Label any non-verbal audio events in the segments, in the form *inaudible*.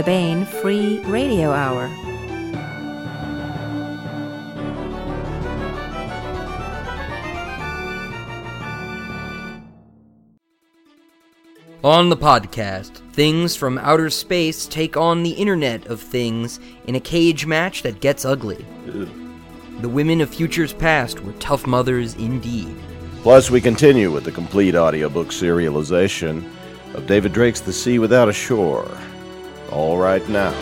the Baen Free Radio Hour. On the podcast, things from outer space take on the Internet of Things in a cage match that gets ugly. The women of futures past were tough mothers indeed. Plus, we continue with the complete audiobook serialization of David Drake's The Sea Without a Shore. All right now.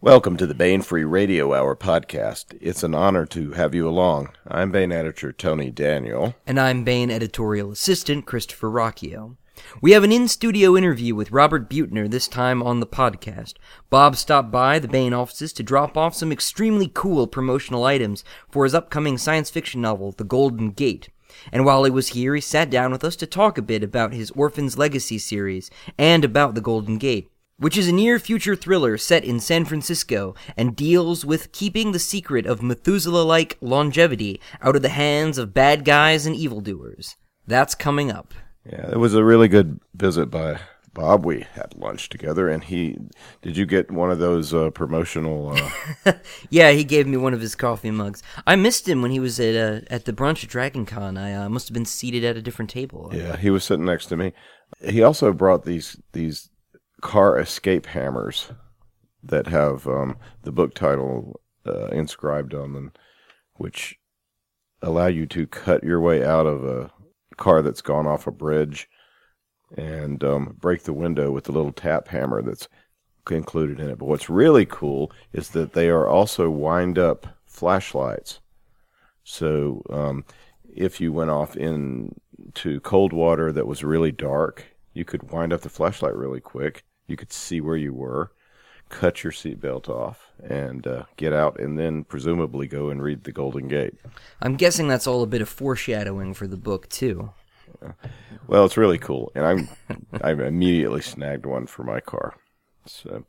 Welcome to the Baen Free Radio Hour podcast. It's an honor to have you along. I'm Baen editor Tony Daniel. And I'm Baen editorial assistant Christopher Ruocchio. We have an in studio interview with Robert Buettner, this time on the podcast. Bob stopped by the Baen offices to drop off some extremely cool promotional items for his upcoming science fiction novel, The Golden Gate. And while he was here, he sat down with us to talk a bit about his Orphan's Legacy series and about The Golden Gate which is a near future thriller set in San Francisco and deals with keeping the secret of Methuselah like longevity out of the hands of bad guys and evildoers. That's coming up. Yeah, it was a really good visit by Bob. We had lunch together, and he did you get one of those uh, promotional? Uh... *laughs* yeah, he gave me one of his coffee mugs. I missed him when he was at uh, at the brunch at Dragon Con. I uh, must have been seated at a different table. Yeah, he was sitting next to me. He also brought these these car escape hammers that have um, the book title uh, inscribed on them, which allow you to cut your way out of a car that's gone off a bridge and um, break the window with the little tap hammer that's included in it. But what's really cool is that they are also wind up flashlights. So um, if you went off into cold water that was really dark, you could wind up the flashlight really quick you could see where you were, cut your seatbelt off, and uh, get out, and then presumably go and read the Golden Gate. I'm guessing that's all a bit of foreshadowing for the book too. Well, it's really cool, and I'm *laughs* I immediately snagged one for my car. So,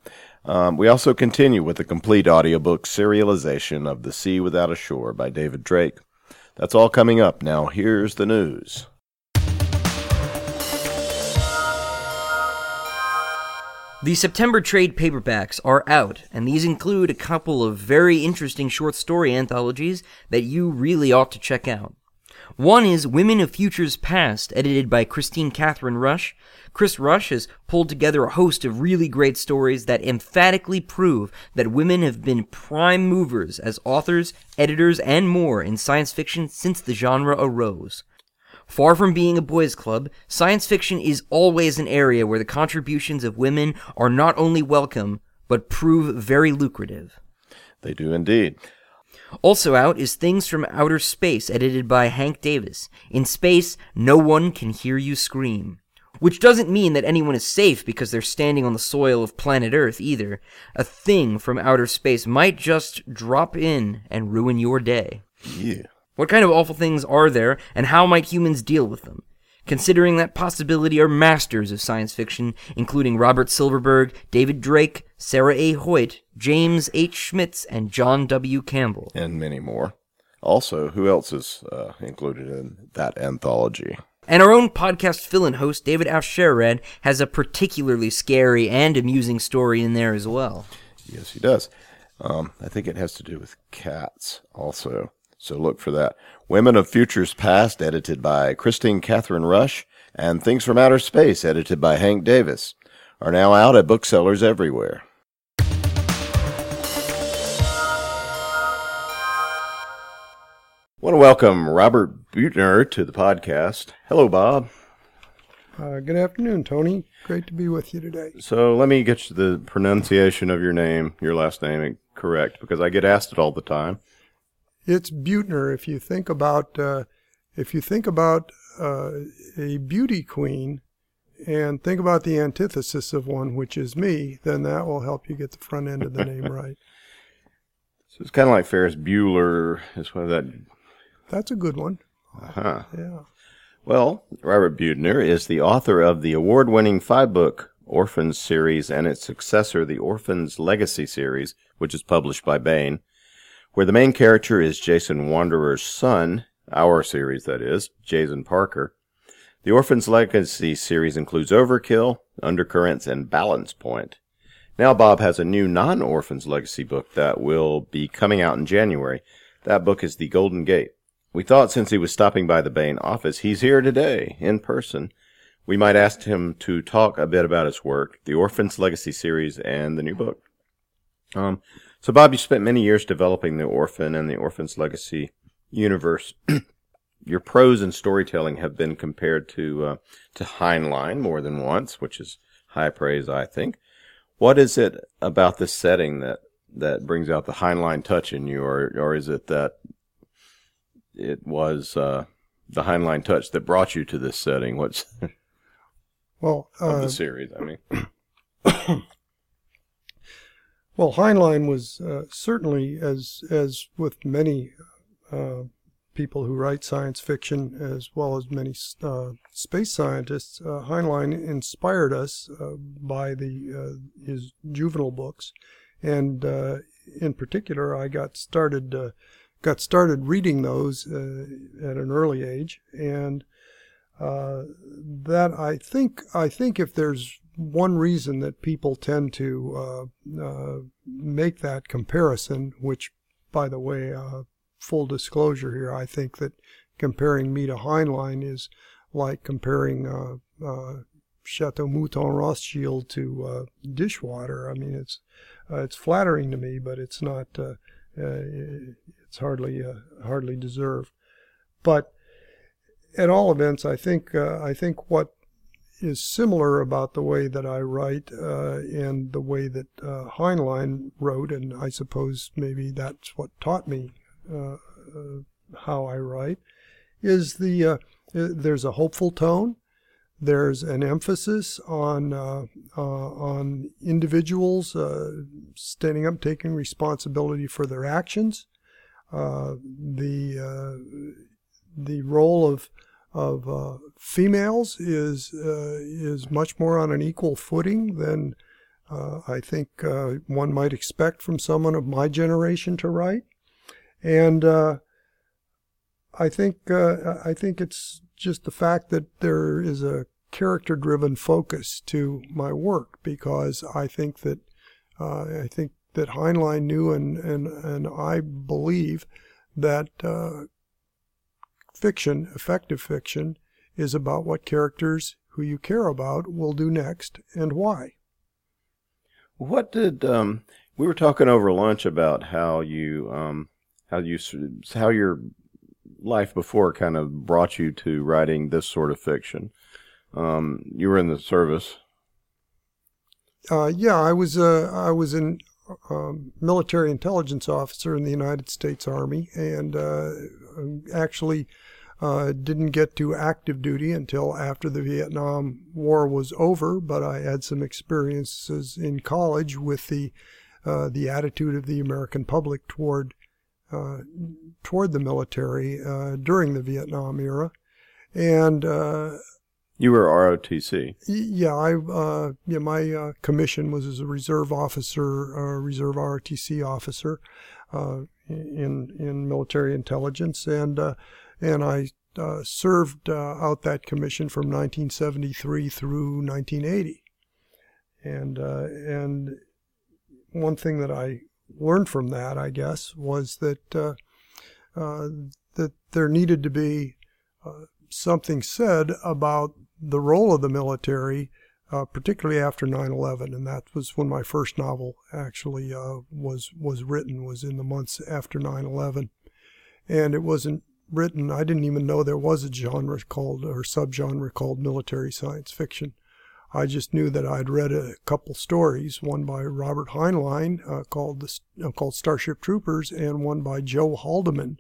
um, we also continue with the complete audiobook serialization of The Sea Without a Shore by David Drake. That's all coming up. Now, here's the news. The September trade paperbacks are out, and these include a couple of very interesting short story anthologies that you really ought to check out. One is Women of Futures Past, edited by Kristine Kathryn Rusch. Kris Rusch has pulled together a host of really great stories that emphatically prove that women have been prime movers as authors, editors, and more in science fiction since the genre arose. Far from being a boys' club, science fiction is always an area where the contributions of women are not only welcome, but prove very lucrative. They do indeed. Also out is Things from Outer Space, edited by Hank Davis. In space, no one can hear you scream. Which doesn't mean that anyone is safe because they're standing on the soil of planet Earth either. A thing from outer space might just drop in and ruin your day. Yeah. What kind of awful things are there, and how might humans deal with them? Considering that possibility are masters of science fiction, including Robert Silverberg, David Drake, Sarah A. Hoyt, James H. Schmitz, and John W. Campbell. And many more. Also, who else is uh, included in that anthology? And our own podcast fill in host, David Afsharirad, has a particularly scary and amusing story in there as well. Yes, he does. Um, I think it has to do with cats also. So look for that. Women of Futures Past, edited by Kristine Kathryn Rusch, and Things from Outer Space, edited by Hank Davis, are now out at booksellers everywhere. I want to welcome Robert Buettner to the podcast. Hello, Bob. Uh, good afternoon, Tony. Great to be with you today. So let me get you the pronunciation of your name, your last name, correct, because I get asked it all the time it's Buettner. If you think about uh, if you think about uh, a beauty queen and think about the antithesis of one, which is me, then that will help you get the front end of the name *laughs* right. So it's kind of like Ferris Bueller. Is one that. That's a good one. Uh-huh. Yeah. Well, Robert Buettner is the author of the award-winning five-book Orphans series and its successor, the Orphans Legacy series, which is published by Baen where the main character is Jason Wanderer's son, our series that is, Jazen Parker. The Orphan's Legacy series includes Overkill, Undercurrents, and Balance Point. Now Bob has a new non-Orphan's Legacy book that will be coming out in January. That book is The Golden Gate. We thought since he was stopping by the Baen office, he's here today, in person. We might ask him to talk a bit about his work, the Orphan's Legacy series, and the new book. Um, so Bob, you spent many years developing the Orphan and the Orphan's Legacy universe. *clears throat* Your prose and storytelling have been compared to uh, to Heinlein more than once, which is high praise, I think. What is it about this setting that that brings out the Heinlein touch in you, or or is it that it was uh, the Heinlein touch that brought you to this setting? What's Well, *laughs* of uh, the series? I mean, *clears throat* well, Heinlein was uh, certainly, as as with many uh, people who write science fiction, as well as many uh, space scientists, uh, Heinlein inspired us uh, by the uh, his juvenile books, and uh, in particular, I got started got started reading those at an early age, and uh, that I think I think if there's one reason that people tend to uh, uh, make that comparison, which, by the way, uh, full disclosure here, I think that comparing me to Heinlein is like comparing uh, uh, Chateau Mouton Rothschild to uh, dishwater. I mean, it's it's flattering to me, but it's not. It's hardly hardly deserved. But at all events, I think I think what is similar about the way that I write uh, and the way that uh, Heinlein wrote, and I suppose maybe that's what taught me uh, uh, how I write, is the uh, there's a hopeful tone. There's an emphasis on uh, uh, on individuals uh, standing up, taking responsibility for their actions. Uh, the uh, the role of of uh, females is uh, is much more on an equal footing than uh, I think uh, one might expect from someone of my generation to write, and uh, I think uh, I think it's just the fact that there is a character-driven focus to my work because I think that I think that Heinlein knew and and and I believe that fiction, effective fiction, is about what characters who you care about will do next and why. what did um, we were talking over lunch about how you um, how you how your life before kind of brought you to writing this sort of fiction. Um, you were in the service. Uh, yeah, I was uh, I was an um, military intelligence officer in the United States Army, and uh, actually uh, didn't get to active duty until after the Vietnam War was over. But I had some experiences in college with the uh, the attitude of the American public toward uh, toward the military uh, during the Vietnam era, and uh, You were ROTC. yeah, I uh, yeah, my uh, commission was as a reserve officer, uh, reserve ROTC officer uh, in in military intelligence, and uh, and I uh, served uh, out that commission from 1973 through 1980, and uh, and one thing that I learned from that, I guess, was that uh, uh, that there needed to be uh, something said about the role of the military, particularly after 9/11, and that was when my first novel actually was was written. Was in the months after 9/11, and it wasn't written. I didn't even know there was a genre called or subgenre called military science fiction. I just knew that I'd read a couple stories, one by Robert Heinlein uh, called the, uh, called Starship Troopers, and one by Joe Haldeman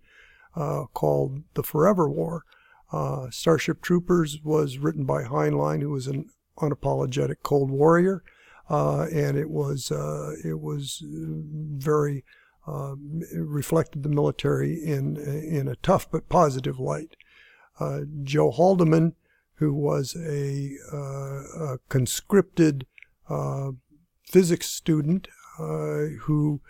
uh, called The Forever War. Uh, Starship Troopers was written by Heinlein, who was an unapologetic Cold Warrior, uh, and it was uh, it was very uh, reflected the military in in a tough but positive light. Uh, Joe Haldeman, who was a, uh, a conscripted uh, physics student uh, who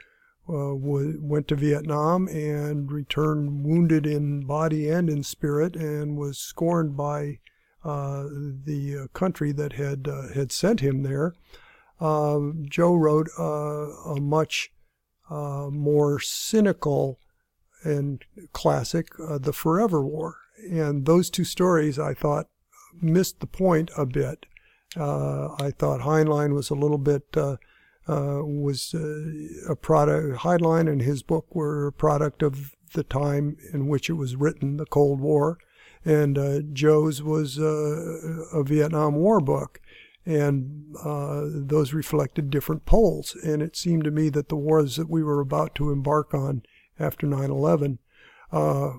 uh, w- went to Vietnam and returned wounded in body and in spirit, and was scorned by the country that had had sent him there, Joe wrote a much uh, more cynical and classic, The Forever War. And those two stories, I thought, missed the point a bit. I thought Heinlein was a little bit was a product. Heinlein and his book were a product of the time in which it was written, the Cold War and uh, Joe's was uh, a Vietnam War book, and uh, those reflected different poles. And it seemed to me that the wars that we were about to embark on after 9/11 uh,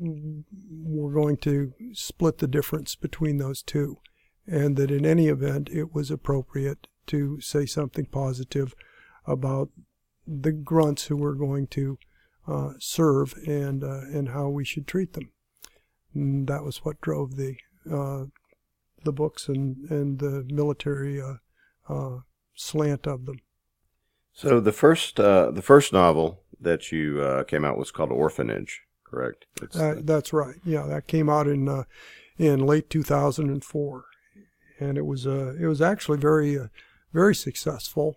were going to split the difference between those two, and that in any event it was appropriate to say something positive about the grunts who were going to uh, serve and uh, and how we should treat them. And that was what drove the uh, the books and and the military uh, uh, slant of them. So the first uh, the first novel that you uh, came out was called Orphanage, correct? The... that's right. Yeah, that came out in uh, in late 2004, and it was it was actually very very successful.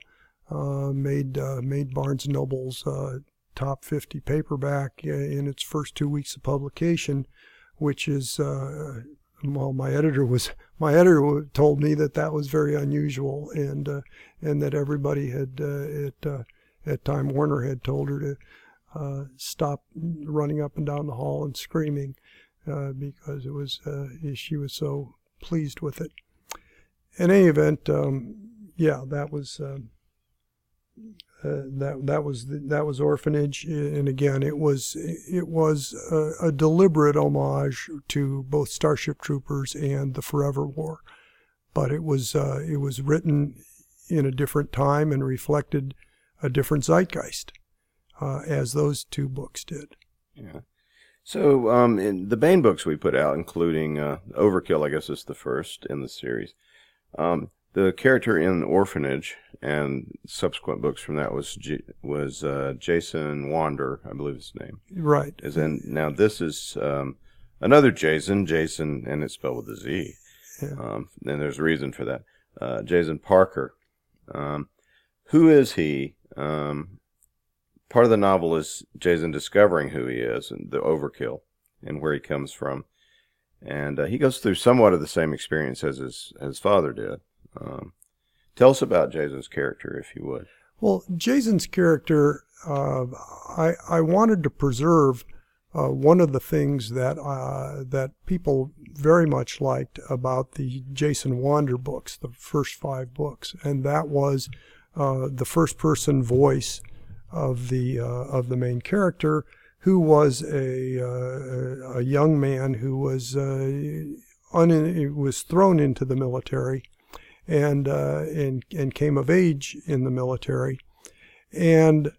made made Barnes Noble's top 50 paperback in its first two weeks of publication which is uh, well, my editor was my editor told me that that was very unusual, and uh, and that everybody had uh, at uh, at Time Warner had told her to uh, stop running up and down the hall and screaming uh, because it was she was so pleased with it. In any event, um, yeah, that was. Uh, that that was that was orphanage, and again, it was it was a, a, deliberate homage to both Starship Troopers and the Forever War, but it was uh, it was written in a different time and reflected a different zeitgeist, uh, as those two books did. Yeah. So, um, in the Baen books we put out, including uh, Overkill, I guess is the first in the series. Um, the character in Orphanage and subsequent books from that was G- was uh, Jason Wander, I believe his name. Right. Is in now this is um, another Jason, Jason, and it's spelled with a Z. Yeah. Um, and there's a reason for that. Uh, Jazen Parker. Um, who is he? Um, part of the novel is Jason discovering who he is and the overkill and where he comes from. And uh, he goes through somewhat of the same experience as his, as his father did. Um, tell us about Jason's character, if you would. Well, Jason's character, uh, I I wanted to preserve uh, one of the things that uh, that people very much liked about the Jason Wander books, the first five books, and that was uh, the first person voice of the uh, of the main character, who was a uh, a young man who was un- was thrown into the military and uh, and and came of age in the military, and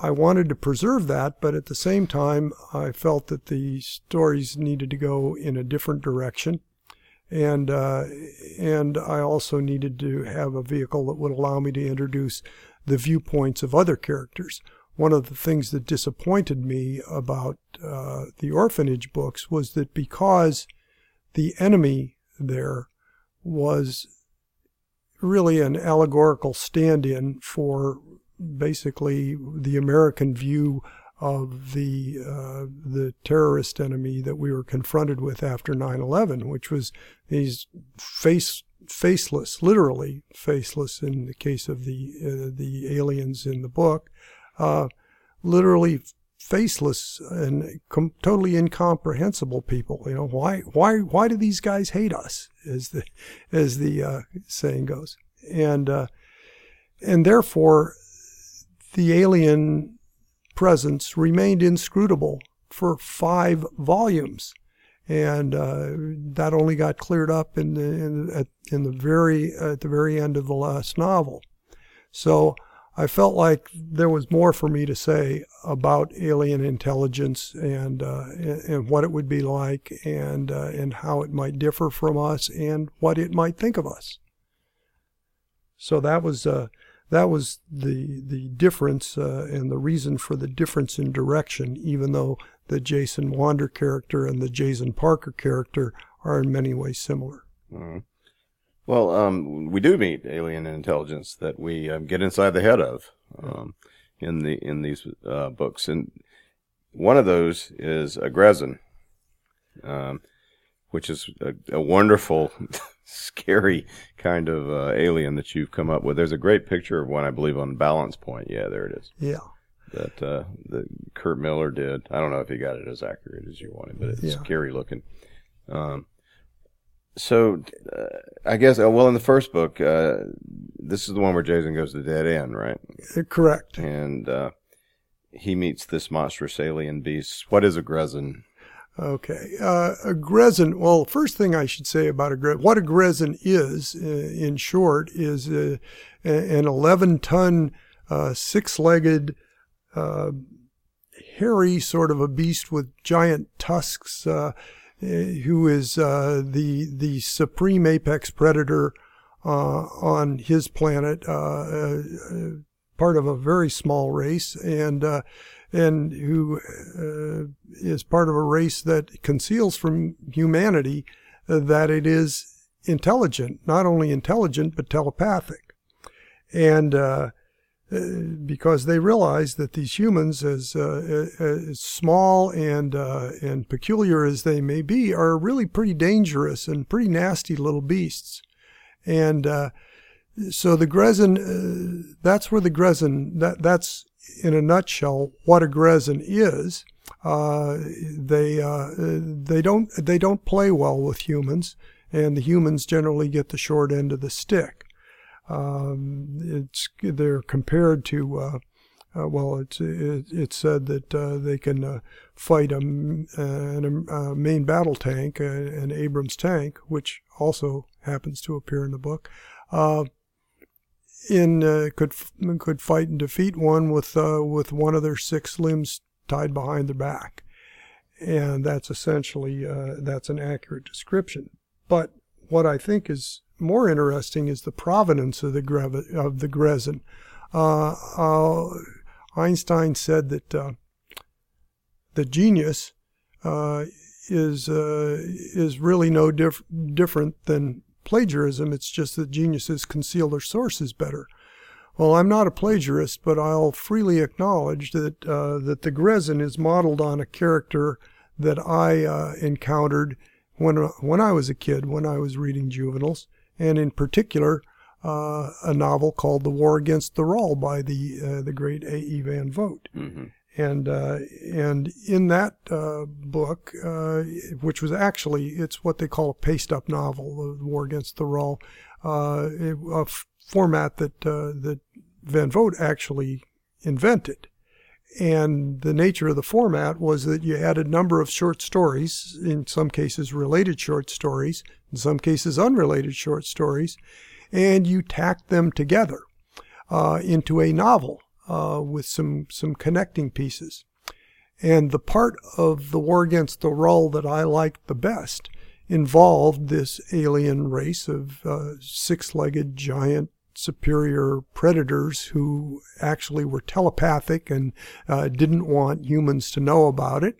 I wanted to preserve that, but at the same time, I felt that the stories needed to go in a different direction, and uh, and I also needed to have a vehicle that would allow me to introduce the viewpoints of other characters. One of the things that disappointed me about uh, the orphanage books was that because the enemy there was really an allegorical stand in for basically the American view of the uh, the terrorist enemy that we were confronted with after 9/11, which was these face faceless, literally faceless in the case of the uh, the aliens in the book, uh, literally faceless and com- totally incomprehensible people. You know why why why do these guys hate us? As the as the uh, saying goes, and uh, and therefore the alien presence remained inscrutable for five volumes, and uh, that only got cleared up in the in, at, in the very at the very end of the last novel. So I felt like there was more for me to say about alien intelligence and uh, and what it would be like and uh, and how it might differ from us and what it might think of us. So that was uh, that was the the difference uh, and the reason for the difference in direction. Even though the Jason Wander character and the Jazen Parker character are in many ways similar. Mhm. Well, um, we do meet alien intelligence that we um, get inside the head of um, in the in these uh, books, and one of those is a Grezzen, um, which is a, a wonderful, *laughs* scary kind of uh, alien that you've come up with. There's a great picture of one, I believe, on Balance Point. Yeah, there it is. Yeah. That uh, that Kurt Miller did. I don't know if he got it as accurate as you wanted, but it's Yeah. scary looking. Um, so uh, I guess uh, well in the first book, uh, this is the one where Jason goes to the dead end, right? Uh, Correct. And uh, he meets this monstrous alien beast. What is a Grezzen? Okay. Uh, a Grezzen, well, first thing I should say about a Grezzen, what a Grezzen is, uh, in short, is a- an 11 ton, uh, six legged, uh, hairy sort of a beast with giant tusks, uh, who is uh, the, the supreme apex predator uh, on his planet, uh, uh, uh, part of a very small race, and uh, and who uh, is part of a race that conceals from humanity uh, that it is intelligent, not only intelligent but telepathic, and uh, uh, because they realize that these humans, as, uh, uh, as small and uh, and peculiar as they may be, are really pretty dangerous and pretty nasty little beasts, and uh, so the Grezzen, uh, that's where the Grezzen, that that's in a nutshell what a Grezzen is. Uh, they uh, they don't they don't play well with humans, and the humans generally get the short end of the stick. Um, it's they're compared to uh, uh, well, it's it, it's said that uh, they can uh, fight a, a main battle tank, uh, an Abrams tank, which also happens to appear in the book. Uh, in could could fight and defeat one with with one of their six limbs tied behind their back, and that's essentially that's an accurate description. But what I think is more interesting is the provenance of the Greve- of the Grezzen. Uh, uh, Einstein said that uh, the genius uh, is uh, is really no diff- different than plagiarism. It's just that geniuses conceal their sources better. Well, I'm not a plagiarist, but I'll freely acknowledge that uh, that the Grezzen is modeled on a character that I encountered when when I was a kid, when I was reading juveniles, and in particular, uh, a novel called "The War Against the Rull" by the uh, the great A. E. Van Vogt Mm-hmm. and uh, and in that uh, book, uh, which was actually it's what they call a paste-up novel, the War Against the Rull, uh, a f- format that uh, that Van Vogt actually invented. And the nature of the format was that you had a number of short stories, in some cases related short stories, in some cases unrelated short stories, and you tacked them together uh, into a novel uh, with some some connecting pieces. And the part of the war against the Rull that I liked the best involved this alien race of uh, six-legged giant superior predators who actually were telepathic and uh, didn't want humans to know about it.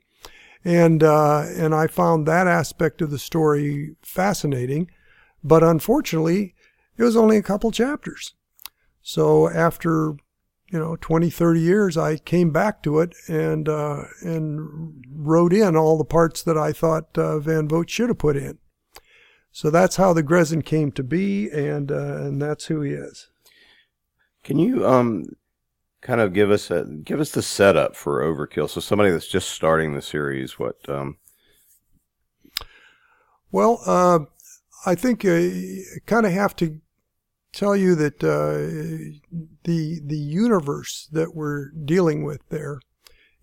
And uh, and I found that aspect of the story fascinating, but unfortunately, it was only a couple chapters. So after you know 20 30 years i came back to it and uh, and wrote in all the parts that i thought uh, van vogt should have put in so that's how the grezzen came to be and uh, and that's who he is. Can you um kind of give us a give us the setup for Overkill? So somebody that's just starting the series, what um? Well uh, i think I kind of have to tell you that uh, the the universe that we're dealing with there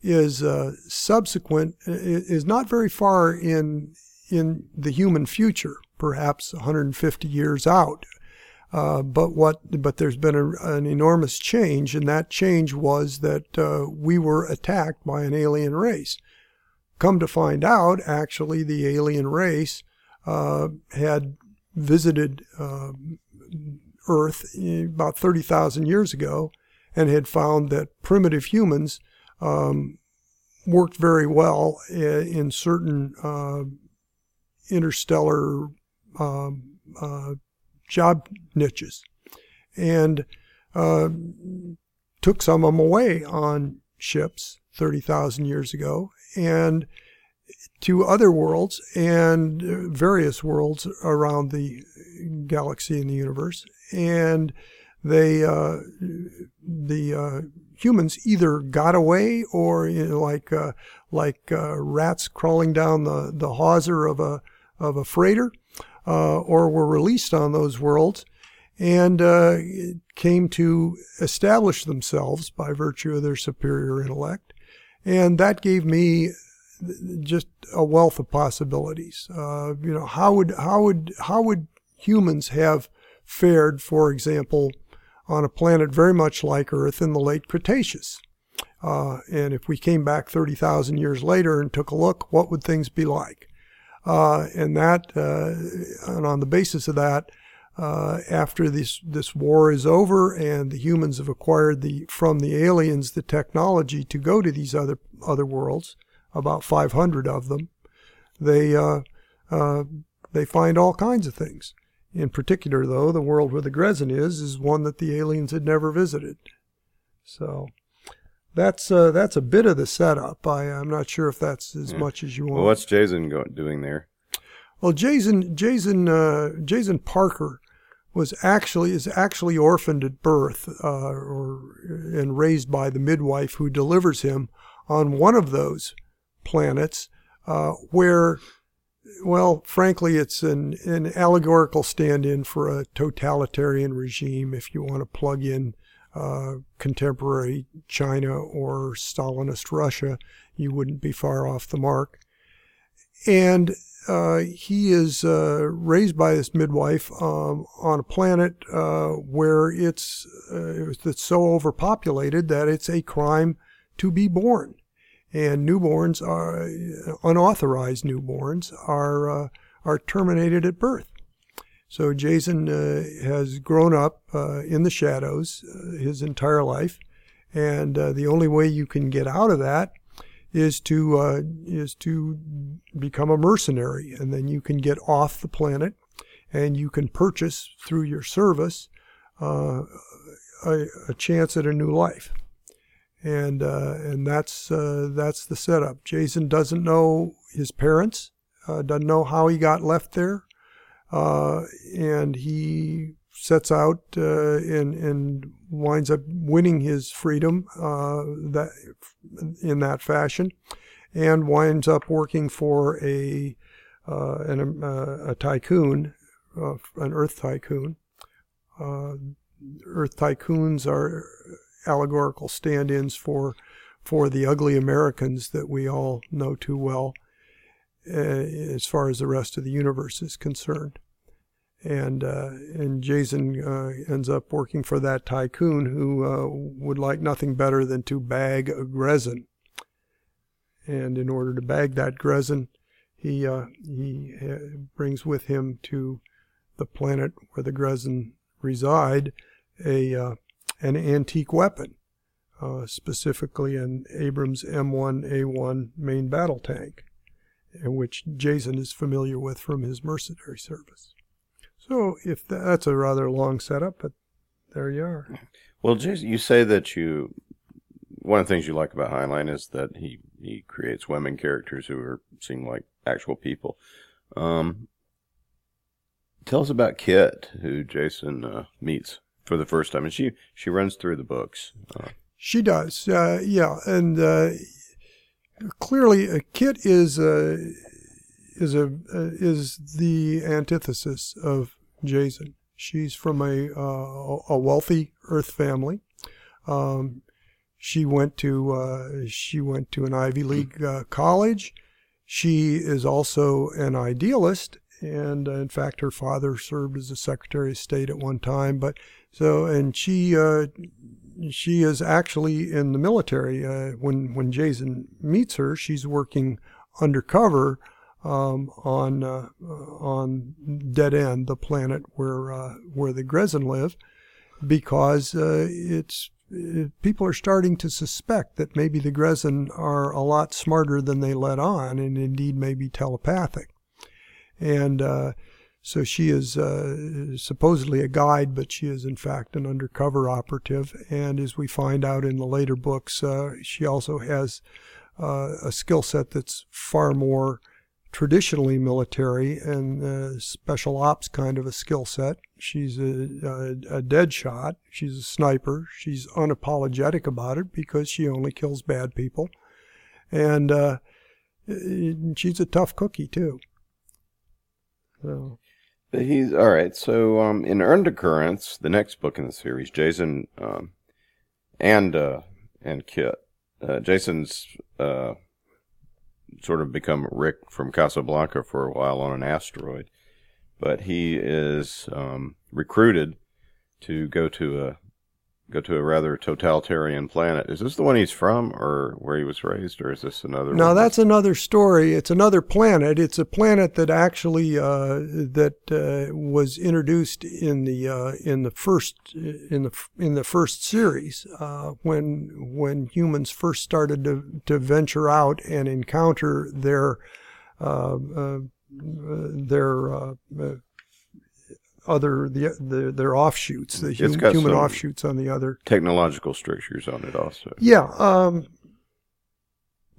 is uh, subsequent is not very far in in the human future, perhaps 150 years out. Uh, but what? But there's been a, an enormous change, and that change was that uh, we were attacked by an alien race. Come to find out, actually, the alien race uh, had visited uh, Earth about 30,000 years ago and had found that primitive humans um, worked very well in certain uh, interstellar um, uh, job niches, and uh, took some of them away on ships 30,000 years ago, and to other worlds and uh, various worlds around the galaxy and the universe, and they uh, the uh, humans either got away or you know, like uh, like rats crawling down the, the hawser of a of a freighter, or were released on those worlds and uh, came to establish themselves by virtue of their superior intellect, and that gave me just a wealth of possibilities. Uh, you know, how would how would how would humans have fared, for example, on a planet very much like Earth in the late Cretaceous? Uh, and if we came back 30,000 years later and took a look, what would things be like? Uh, and that, uh, and on the basis of that, uh, after this this war is over and the humans have acquired the from the aliens the technology to go to these other other worlds, about 500 of them, they uh, uh, they find all kinds of things. In particular, though, the world where the Grezzen is is one that the aliens had never visited. So that's uh, that's a bit of the setup. I, I'm not sure if that's as Yeah. much as you want. Well, what's Jason go- doing there? Well, Jason Jason uh, Jazen Parker was actually is actually orphaned at birth, uh, or and raised by the midwife who delivers him on one of those planets, uh, where, well, frankly, it's an an allegorical stand-in for a totalitarian regime. If you want to plug in uh, contemporary China or Stalinist Russia, you wouldn't be far off the mark. And uh, he is uh, raised by this midwife um, on a planet uh, where it's uh, it's so overpopulated that it's a crime to be born, and newborns are unauthorized newborns are uh, are terminated at birth. So Jason uh, has grown up uh, in the shadows uh, his entire life, and uh, the only way you can get out of that is to uh, is to become a mercenary, and then you can get off the planet, and you can purchase through your service uh, a, a chance at a new life, and and that's that's the setup. Jason doesn't know his parents, doesn't know how he got left there, uh, and he sets out uh, and and winds up winning his freedom uh, that in that fashion, and winds up working for a uh, an, uh, a tycoon, uh, an Earth tycoon. Earth tycoons are allegorical stand-ins for for the ugly Americans that we all know too well, as far as the rest of the universe is concerned and uh, and Jason uh, ends up working for that tycoon who uh, would like nothing better than to bag a Grezzen. And in order to bag that Grezzen, he uh, he uh, brings with him to the planet where the Grezzen reside a uh, an antique weapon, uh, specifically an Abrams M1A1 main battle tank, in which Jason is familiar with from his mercenary service. So if tha- that's a rather long setup, but there you are. Well, Jason, you say that you one of the things you like about Heinlein is that he he creates women characters who are seem like actual people. Um, tell us about Kit, who Jason uh, meets for the first time, and she she runs through the books. Uh, She does, uh, yeah, and uh, clearly, uh, Kit is uh, is a uh, is the antithesis of Jason. She's from a a wealthy Earth family. Um, she went to uh, she went to an Ivy League uh, college. She is also an idealist, and uh, in fact, her father served as a Secretary of State at one time. But so, and she she is actually in the military. Uh, when when Jason meets her, she's working undercover um, on uh, on Dead End, the planet where uh, where the Grezzen live, because uh, it's it, people are starting to suspect that maybe the Grezzen are a lot smarter than they let on, and indeed maybe telepathic. and uh, so she is uh, supposedly a guide, but she is in fact an undercover operative. And as we find out in the later books, uh, she also has uh, a skill set that's far more traditionally military and uh, special ops kind of a skill set. She's a, a, a, dead shot. She's a sniper. She's unapologetic about it because she only kills bad people. And uh, she's a tough cookie, too. So. He's all right. So, um, in Undercurrents, the next book in the series, Jason um, and uh, and Kit, uh, Jason's uh, sort of become Rick from Casablanca for a while on an asteroid, but he is um, recruited to go to a go to a rather totalitarian planet. Is this the one he's from, or where he was raised, or is this another? No, that's another story. It's another planet. It's a planet that actually uh, that uh, was introduced in the uh, in the first in the in the first series uh, when when humans first started to to venture out and encounter their uh, uh, their other the, the their offshoots, the hum, human offshoots on the other technological strictures on it also. Yeah, um,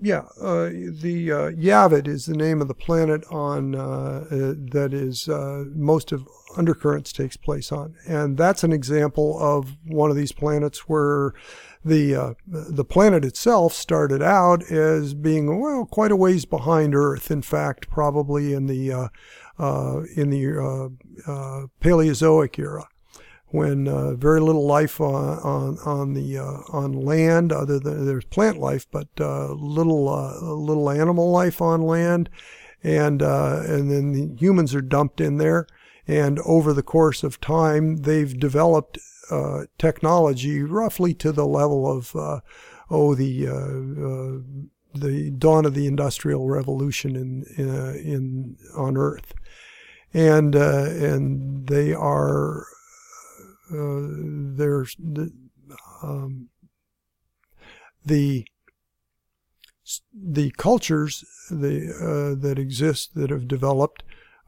yeah. Uh, the uh, Yavet is the name of the planet on uh, uh that is uh, most of Undercurrents takes place on, and that's an example of one of these planets where the uh, the planet itself started out as being well quite a ways behind Earth. In fact, probably in the uh, in the uh, uh, Paleozoic era, when very little life on on, on the on land, other than there's plant life, but little little animal life on land, and and then the humans are dumped in there. And over the course of time, they've developed uh, technology roughly to the level of uh, oh the uh, the dawn of the industrial revolution in in on Earth, and uh, and they are uh, there's the, um, the the cultures the, uh, that exist that have developed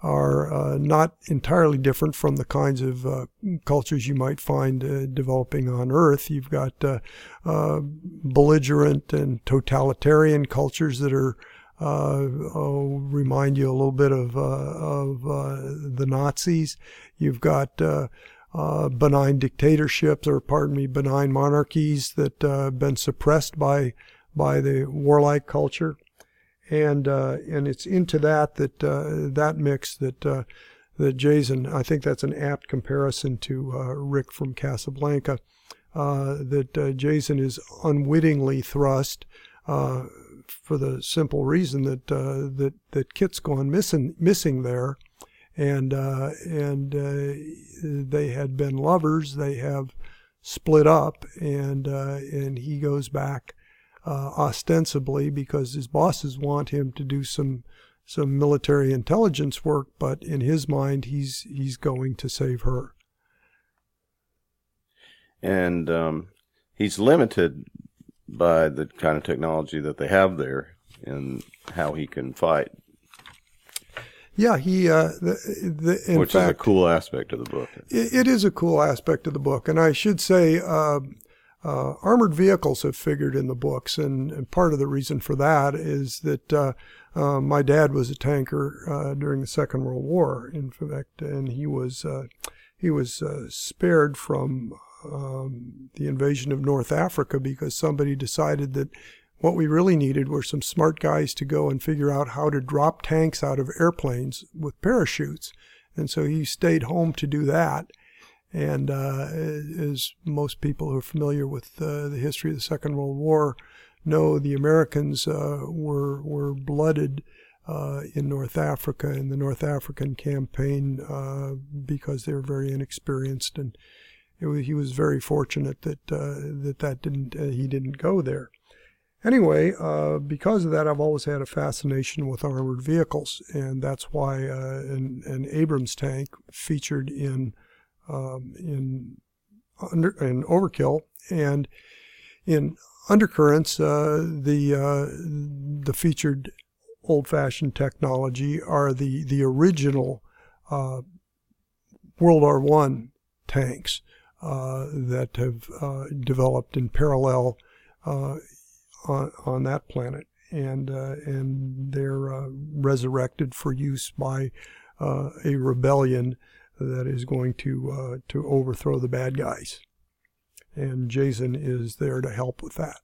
are uh, not entirely different from the kinds of uh, cultures you might find uh, developing on Earth. You've got belligerent and totalitarian cultures that are uh, I'll remind you a little bit of, uh, of uh, the Nazis. You've got benign dictatorships, or pardon me, benign monarchies that have been suppressed by by the warlike culture, and and it's into that that that mix that that Jason, I think that's an apt comparison to uh, Rick from Casablanca, uh, that uh, Jason is unwittingly thrust for the simple reason that uh, that that Kit's gone missing missing there, and uh, and uh, they had been lovers. They have split up, and uh, and he goes back uh, ostensibly because his bosses want him to do some some military intelligence work, but in his mind, he's he's going to save her. And um, he's limited by the kind of technology that they have there and how he can fight. Yeah, he. Uh, the, the, Which fact, is a cool aspect of the book. It, it is a cool aspect of the book, and I should say, uh, uh, armored vehicles have figured in the books, and, and, part of the reason for that is that uh, uh, my dad was a tanker uh, during the Second World War, in fact, and he was he was spared from um, the invasion of North Africa because somebody decided that what we really needed were some smart guys to go and figure out how to drop tanks out of airplanes with parachutes. And so he stayed home to do that. And uh, as most people who are familiar with uh, the history of the Second World War know, the Americans uh, were were blooded uh, in North Africa in the North African campaign uh, because they were very inexperienced and was, he was very fortunate that uh, that that didn't he didn't go there. Anyway, uh, because of that, I've always had a fascination with armored vehicles, and that's why uh, an, an, Abrams tank featured in um, in under in Overkill and in Undercurrents, uh, the uh, the featured old-fashioned technology are the the original uh, World War One tanks uh, that have uh, developed in parallel uh, on, on that planet, and and they're resurrected for use by a rebellion that is going to to overthrow the bad guys, and Jason is there to help with that.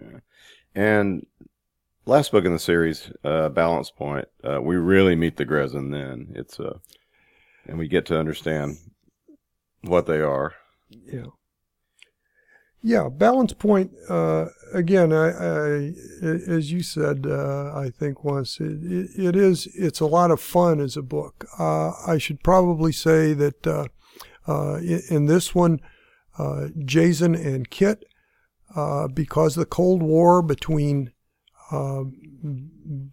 Yeah. And last book in the series, uh, Balance Point, uh, we really meet the Grezzen then. It's uh, and we get to understand what they are. Yeah. Yeah, balance point. Uh, again, I, I, as you said, uh, I think once it, it, is. It's a lot of fun as a book. Uh, I should probably say that uh, uh, in, in, this one, uh, Jason and Kit, because the Cold War between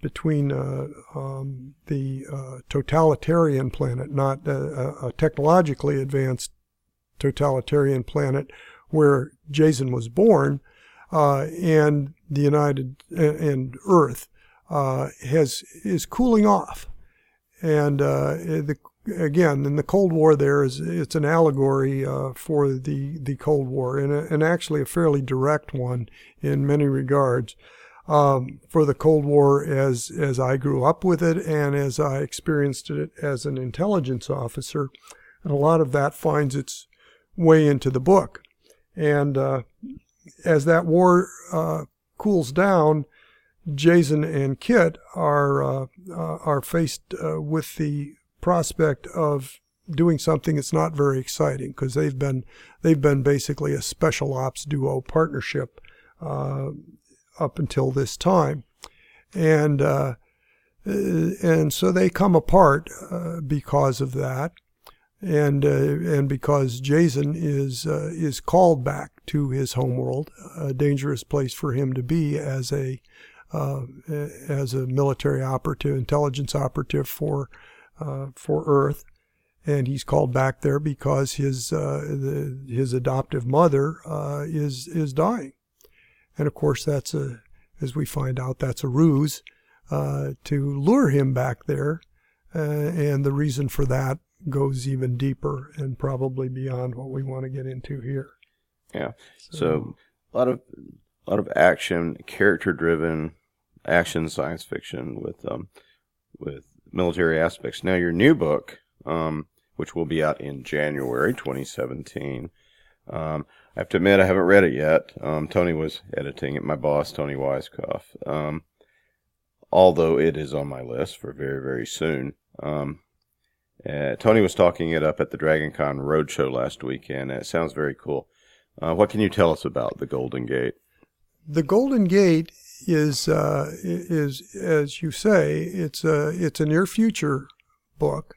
between um, the totalitarian planet, not a technologically advanced totalitarian planet where Jason was born, uh, and the United and Earth uh, has is cooling off, and uh, the, again in the Cold War there is it's an allegory uh, for the the Cold War and and actually a fairly direct one in many regards. Um, for the Cold War as as I grew up with it and as I experienced it as an intelligence officer, and a lot of that finds its way into the book. And uh, as that war uh, cools down, Jason and Kit are uh, uh are faced uh, with the prospect of doing something that's not very exciting because they've been they've been basically a special ops duo partnership uh, up until this time, and and so they come apart because of that and uh, and because Jason is uh, is called back to his homeworld, a dangerous place for him to be as a uh, as a military operative, intelligence operative for uh, for Earth, and he's called back there because his uh, the, his adoptive mother uh, is is dying, and of course that's a as we find out that's a ruse to lure him back there, and the reason for that goes even deeper and probably beyond what we want to get into here. Yeah. So, so a lot of a lot of action, character driven action science fiction with um with military aspects. Now your new book, um, which will be out in January 2017. Um, I have to admit I haven't read it yet. Um, Toni was editing it. My boss, Toni Weisskopf. Um, although it is on my list for very very soon. Um, uh, Toni was talking it up at the Dragon Con Roadshow last weekend. It sounds very cool. Uh, what can you tell us about the Golden Gate? The Golden Gate is uh, is as you say, it's a it's a near future book.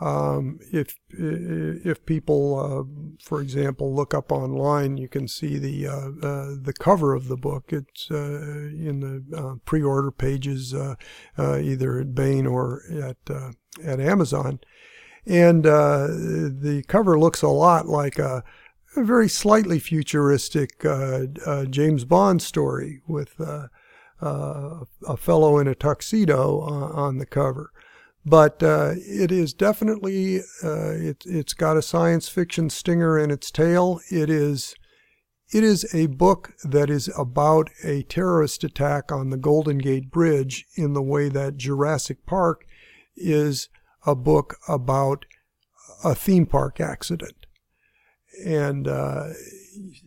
Um, if if people, uh, for example, look up online, you can see the uh, uh, the cover of the book. It's in the pre-order pages, either at Baen or at at Amazon, and uh, the cover looks a lot like a, a very slightly futuristic uh, uh, James Bond story with a fellow in a tuxedo on the cover but uh, it is definitely uh, it, it's got a science fiction stinger in its tail. It is it is a book that is about a terrorist attack on the Golden Gate Bridge in the way that Jurassic Park is a book about a theme park accident. And uh,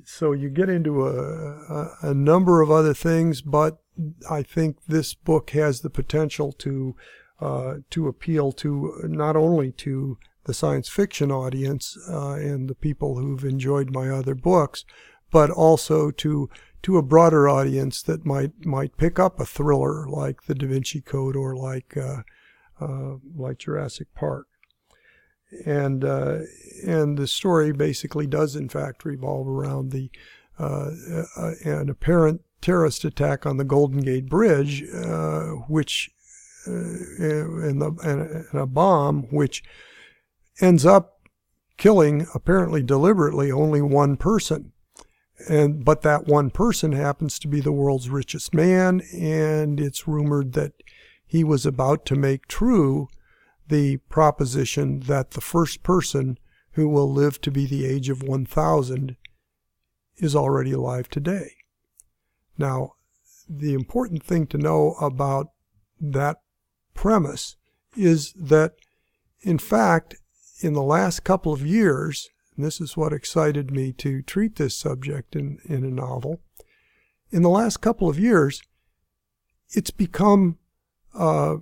so you get into a, a, number of other things, but I think this book has the potential to uh, to appeal to not only to the science fiction audience uh, and the people who've enjoyed my other books, but also to to a broader audience that might might pick up a thriller like The Da Vinci Code or like uh, uh like Jurassic Park. And uh, and the story basically does in fact revolve around the an apparent terrorist attack on the Golden Gate Bridge, which and, the, and a bomb which ends up killing apparently deliberately only one person and but that one person happens to be the world's richest man, and it's rumored that he was about to make true the proposition that the first person who will live to be the age of 1,000 is already alive today. Now, the important thing to know about that premise is that, in fact, in the last couple of years, and this is what excited me to treat this subject in, in a novel, in the last couple of years, it's become uh,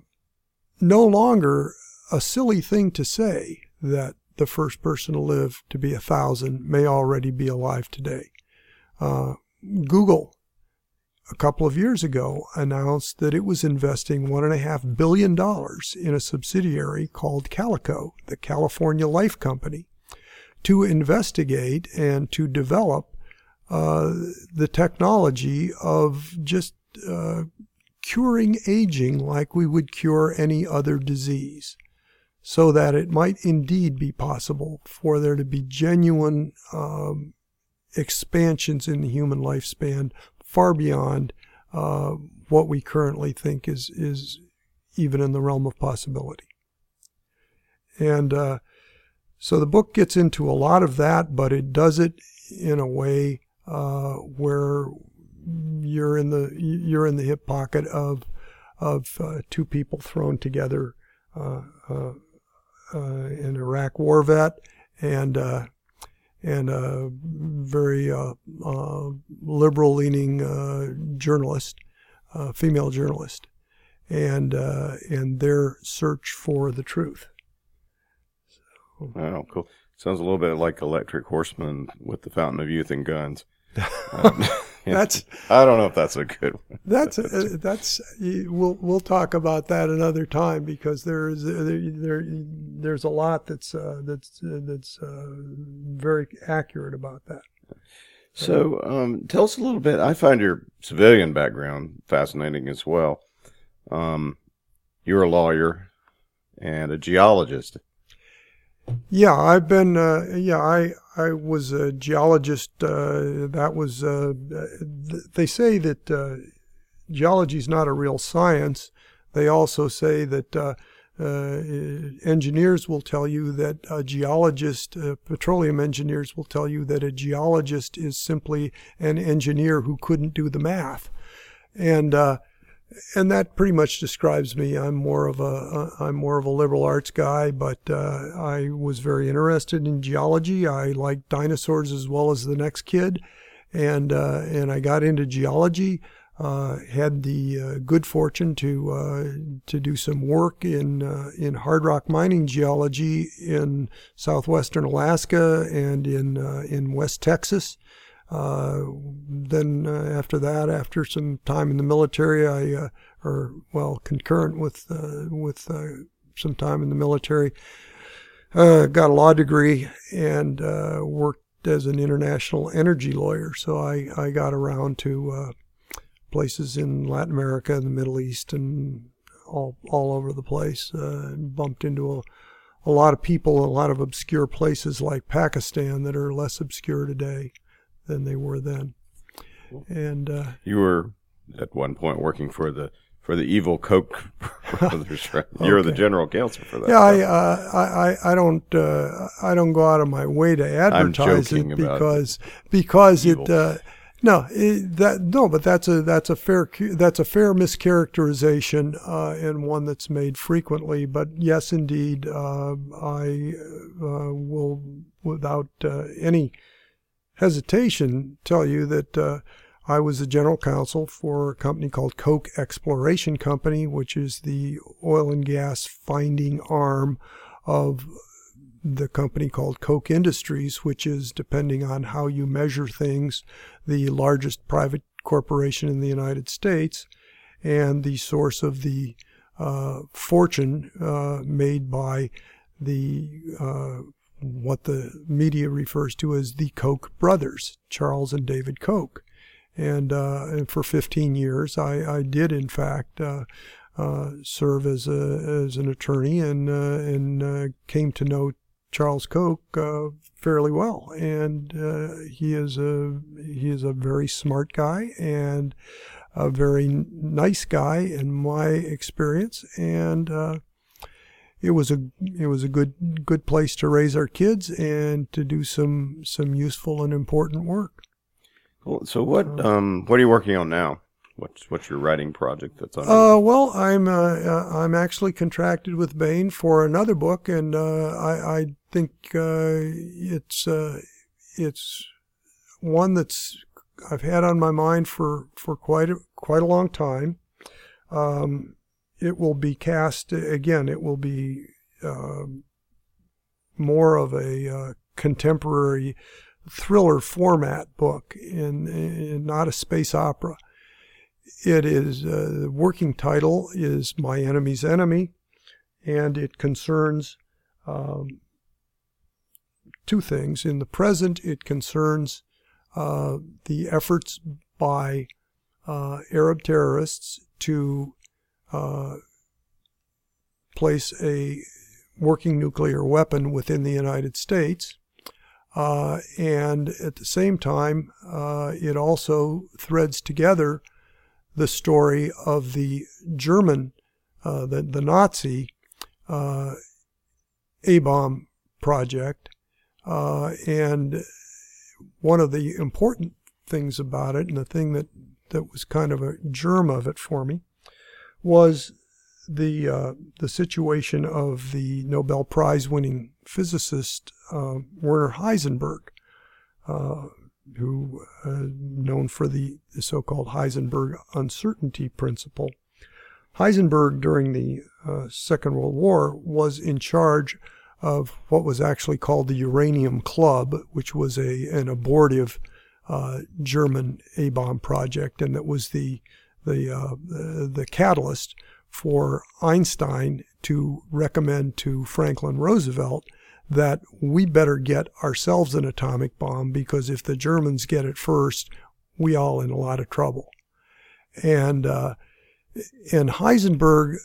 no longer a silly thing to say that the first person to live to be a thousand may already be alive today. Uh, Google, a couple of years ago, announced that it was investing $1.5 billion in a subsidiary called Calico, the California Life Company, to investigate and to develop uh, the technology of just uh, curing aging like we would cure any other disease so that it might indeed be possible for there to be genuine um, expansions in the human lifespan far beyond uh, what we currently think is is even in the realm of possibility. And uh, so the book gets into a lot of that, but it does it in a way uh, where you're in the you're in the hip pocket of of uh, two people thrown together uh, uh, uh, an Iraq war vet and uh, and a very uh, liberal leaning journalist, female journalist, and and their search for the truth. So. Wow, cool. Sounds a little bit like Electric Horseman with the Fountain of Youth and guns. *laughs* Um, *laughs* that's I don't know if that's a good one. That's *laughs* uh, that's we'll we'll talk about that another time because there's there, there there's a lot that's uh, that's uh, that's uh, very accurate about that. So um, tell us a little bit. I find your civilian background fascinating as well. Um, you're a lawyer and a geologist. Yeah, I've been. Uh, yeah, I I was a geologist. Uh, that was. Uh, they say that uh, geology is not a real science. They also say that uh, uh, engineers will tell you that a geologist, petroleum engineers will tell you that a geologist is simply an engineer who couldn't do the math, and and that pretty much describes me. I'm more of a I'm more of a liberal arts guy, but uh, I was very interested in geology. I liked dinosaurs as well as the next kid, and uh, and I got into geology. Uh, had the uh, good fortune to uh, to do some work in uh, in hard rock mining geology in southwestern Alaska and in in West Texas. Uh, then uh, after that, after some time in the military, I, uh, or well, concurrent with uh, with uh, some time in the military, got a law degree and worked as an international energy lawyer. So I, I got around to places in Latin America, and the Middle East, and all all over the place. Bumped into a a lot of people, a lot of obscure places like Pakistan that are less obscure today than they were then. And uh, you were at one point working for the for the evil Koch *laughs* brothers, right? *laughs* You're the general counsel for that. Yeah, I, uh, I, I don't, uh, I don't go out of my way to advertise it because, because evil. it, uh, no, it, that no, but that's a that's a fair that's a fair mischaracterization uh, and one that's made frequently. But yes, indeed, uh, I uh, will without uh, any hesitation tell you that uh, I was the general counsel for a company called Koch Exploration Company, which is the oil and gas finding arm of the company called Koch Industries, which is, depending on how you measure things, the largest private corporation in the United States and the source of the uh, fortune uh, made by the uh, what the media refers to as the Koch brothers, Charles and David Koch. And, uh, and for 15 years, I, I did, in fact, uh, uh, serve as, a, as an attorney and, uh, and uh, came to know Charles Koch uh, fairly well, and he is a he is a very smart guy and a very nice guy in my experience, and it was a it was a good good place to raise our kids and to do some some useful and important work. Cool. So what um what are you working on now? What's what's your writing project that's on? Uh, well, I'm uh, uh, I'm actually contracted with Baen for another book, and uh, I, I think uh, it's uh, it's one that's I've had on my mind for, for quite a, quite a long time. Um, it will be cast again. It will be more of a contemporary thriller format book, in not a space opera. It is uh, the working title is My Enemy's Enemy, and it concerns um, two things. In the present, it concerns uh, the efforts by uh, Arab terrorists to uh, place a working nuclear weapon within the United States. Uh, and at the same time, uh, it also threads together the story of the German, uh, the, the Nazi uh, A bomb project. Uh, and one of the important things about it, and the thing that, that was kind of a germ of it for me, was the uh, the situation of the Nobel Prize winning physicist uh, Werner Heisenberg, uh, who uh, known for the, the so-called Heisenberg uncertainty principle. Heisenberg during the uh, Second World War was in charge of what was actually called the Uranium Club, which was a an abortive uh, German A bomb project, and that was the the, uh, the catalyst for Einstein to recommend to Franklin Roosevelt that we better get ourselves an atomic bomb because if the Germans get it first, we all in a lot of trouble. And uh, and Heisenberg,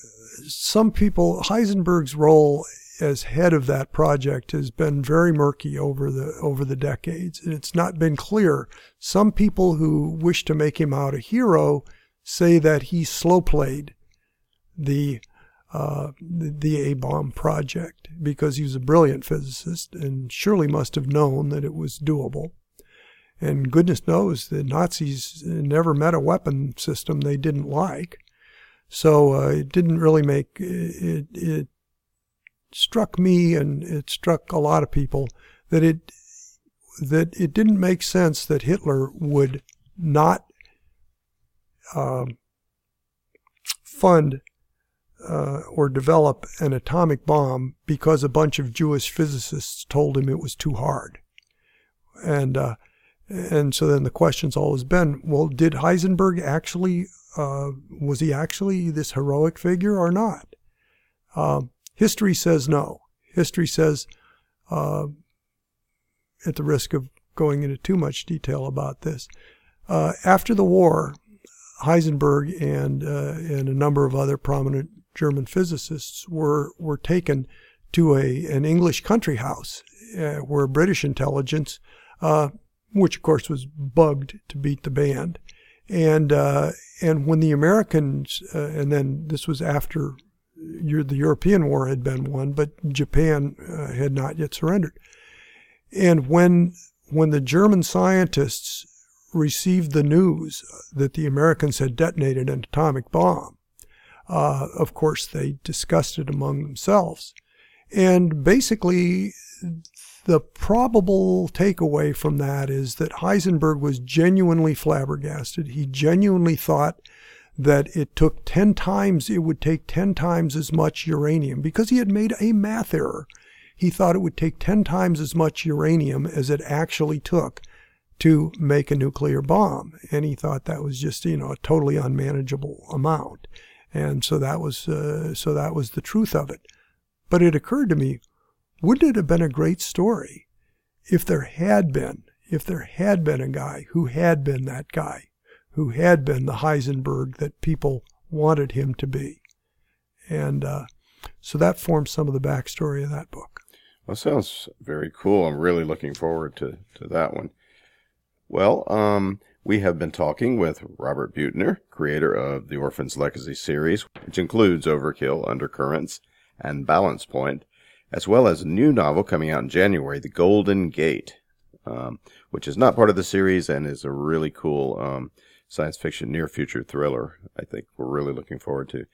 some people Heisenberg's role as head of that project has been very murky over the over the decades, and it's not been clear. Some people who wish to make him out a hero say that he slow played the uh, the A bomb project because he was a brilliant physicist and surely must have known that it was doable. And goodness knows the Nazis never met a weapon system they didn't like. So uh, it didn't really make it, it struck me and it struck a lot of people that it that it didn't make sense that Hitler would not um, fund uh, or develop an atomic bomb because a bunch of Jewish physicists told him it was too hard. And uh, and so then the question's always been, well, did Heisenberg actually uh, was he actually this heroic figure or not? Um, history says no. History says, uh, at the risk of going into too much detail about this, uh, after the war, Heisenberg and uh, and a number of other prominent German physicists were were taken to a an English country house uh, where British intelligence, uh, which of course was bugged to beat the band, and and when the Americans and then this was after the European war had been won, but Japan uh, had not yet surrendered, and when when the German scientists received the news that the Americans had detonated an atomic bomb, uh, of course, they discussed it among themselves. And basically, the probable takeaway from that is that Heisenberg was genuinely flabbergasted. He genuinely thought that it took 10 times, it would take 10 times as much uranium because he had made a math error. He thought it would take 10 times as much uranium as it actually took to make a nuclear bomb. And he thought that was just, you know, a totally unmanageable amount. And so that was uh, so that was the truth of it. But it occurred to me, wouldn't it have been a great story if there had been if there had been a guy who had been that guy, who had been the Heisenberg that people wanted him to be, and uh, so that forms some of the backstory of that book. Well, sounds very cool. I'm really looking forward to, to that one. Well, um, we have been talking with Robert Buettner, creator of the Orphan's Legacy series, which includes Overkill, Undercurrents, and Balance Point, as well as a new novel coming out in January, The Golden Gate, um, which is not part of the series and is a really cool um, science fiction near future thriller. I think we're really looking forward to.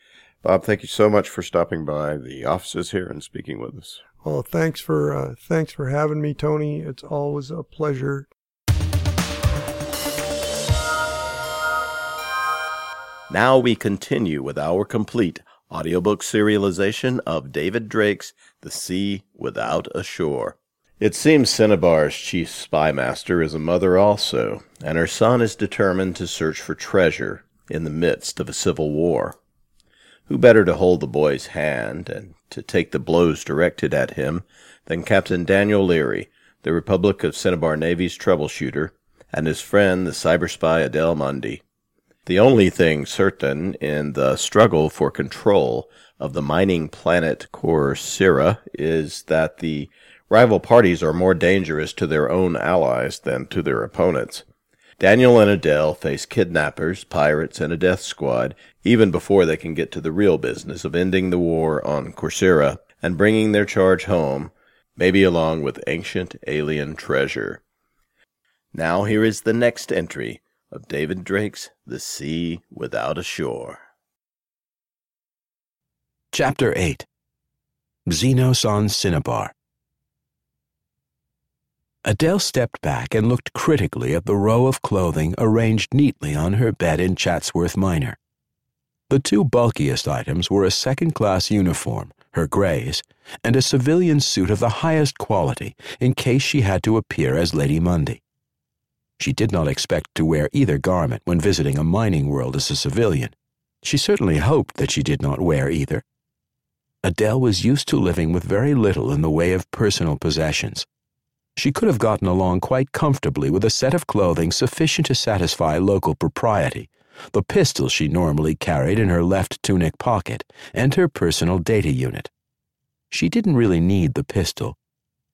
Bob, thank you so much for stopping by the offices here and speaking with us. Well, thanks for uh, thanks for having me, Tony. It's always a pleasure. Now we continue with our complete audiobook serialization of David Drake's The Sea Without a Shore. It seems Cinnabar's chief spymaster is a mother also, and her son is determined to search for treasure in the midst of a civil war. Who better to hold the boy's hand and to take the blows directed at him than Captain Daniel Leary, the Republic of Cinnabar Navy's troubleshooter, and his friend the cyber spy Adele Mundy. The only thing certain in the struggle for control of the mining planet Corcyra is that the rival parties are more dangerous to their own allies than to their opponents. Daniel and Adele face kidnappers, pirates, and a death squad even before they can get to the real business of ending the war on Corcyra and bringing their charge home, maybe along with ancient alien treasure. Now here is the next entry of David Drake's The Sea Without a Shore. Chapter 8 Xenos on Cinnabar Adele stepped back and looked critically at the row of clothing arranged neatly on her bed in Chatsworth Minor. The two bulkiest items were a second class uniform, her grays, and a civilian suit of the highest quality in case she had to appear as Lady Mundy. She did not expect to wear either garment when visiting a mining world as a civilian. She certainly hoped that she did not wear either. Adele was used to living with very little in the way of personal possessions. She could have gotten along quite comfortably with a set of clothing sufficient to satisfy local propriety, the pistol she normally carried in her left tunic pocket, and her personal data unit. She didn't really need the pistol.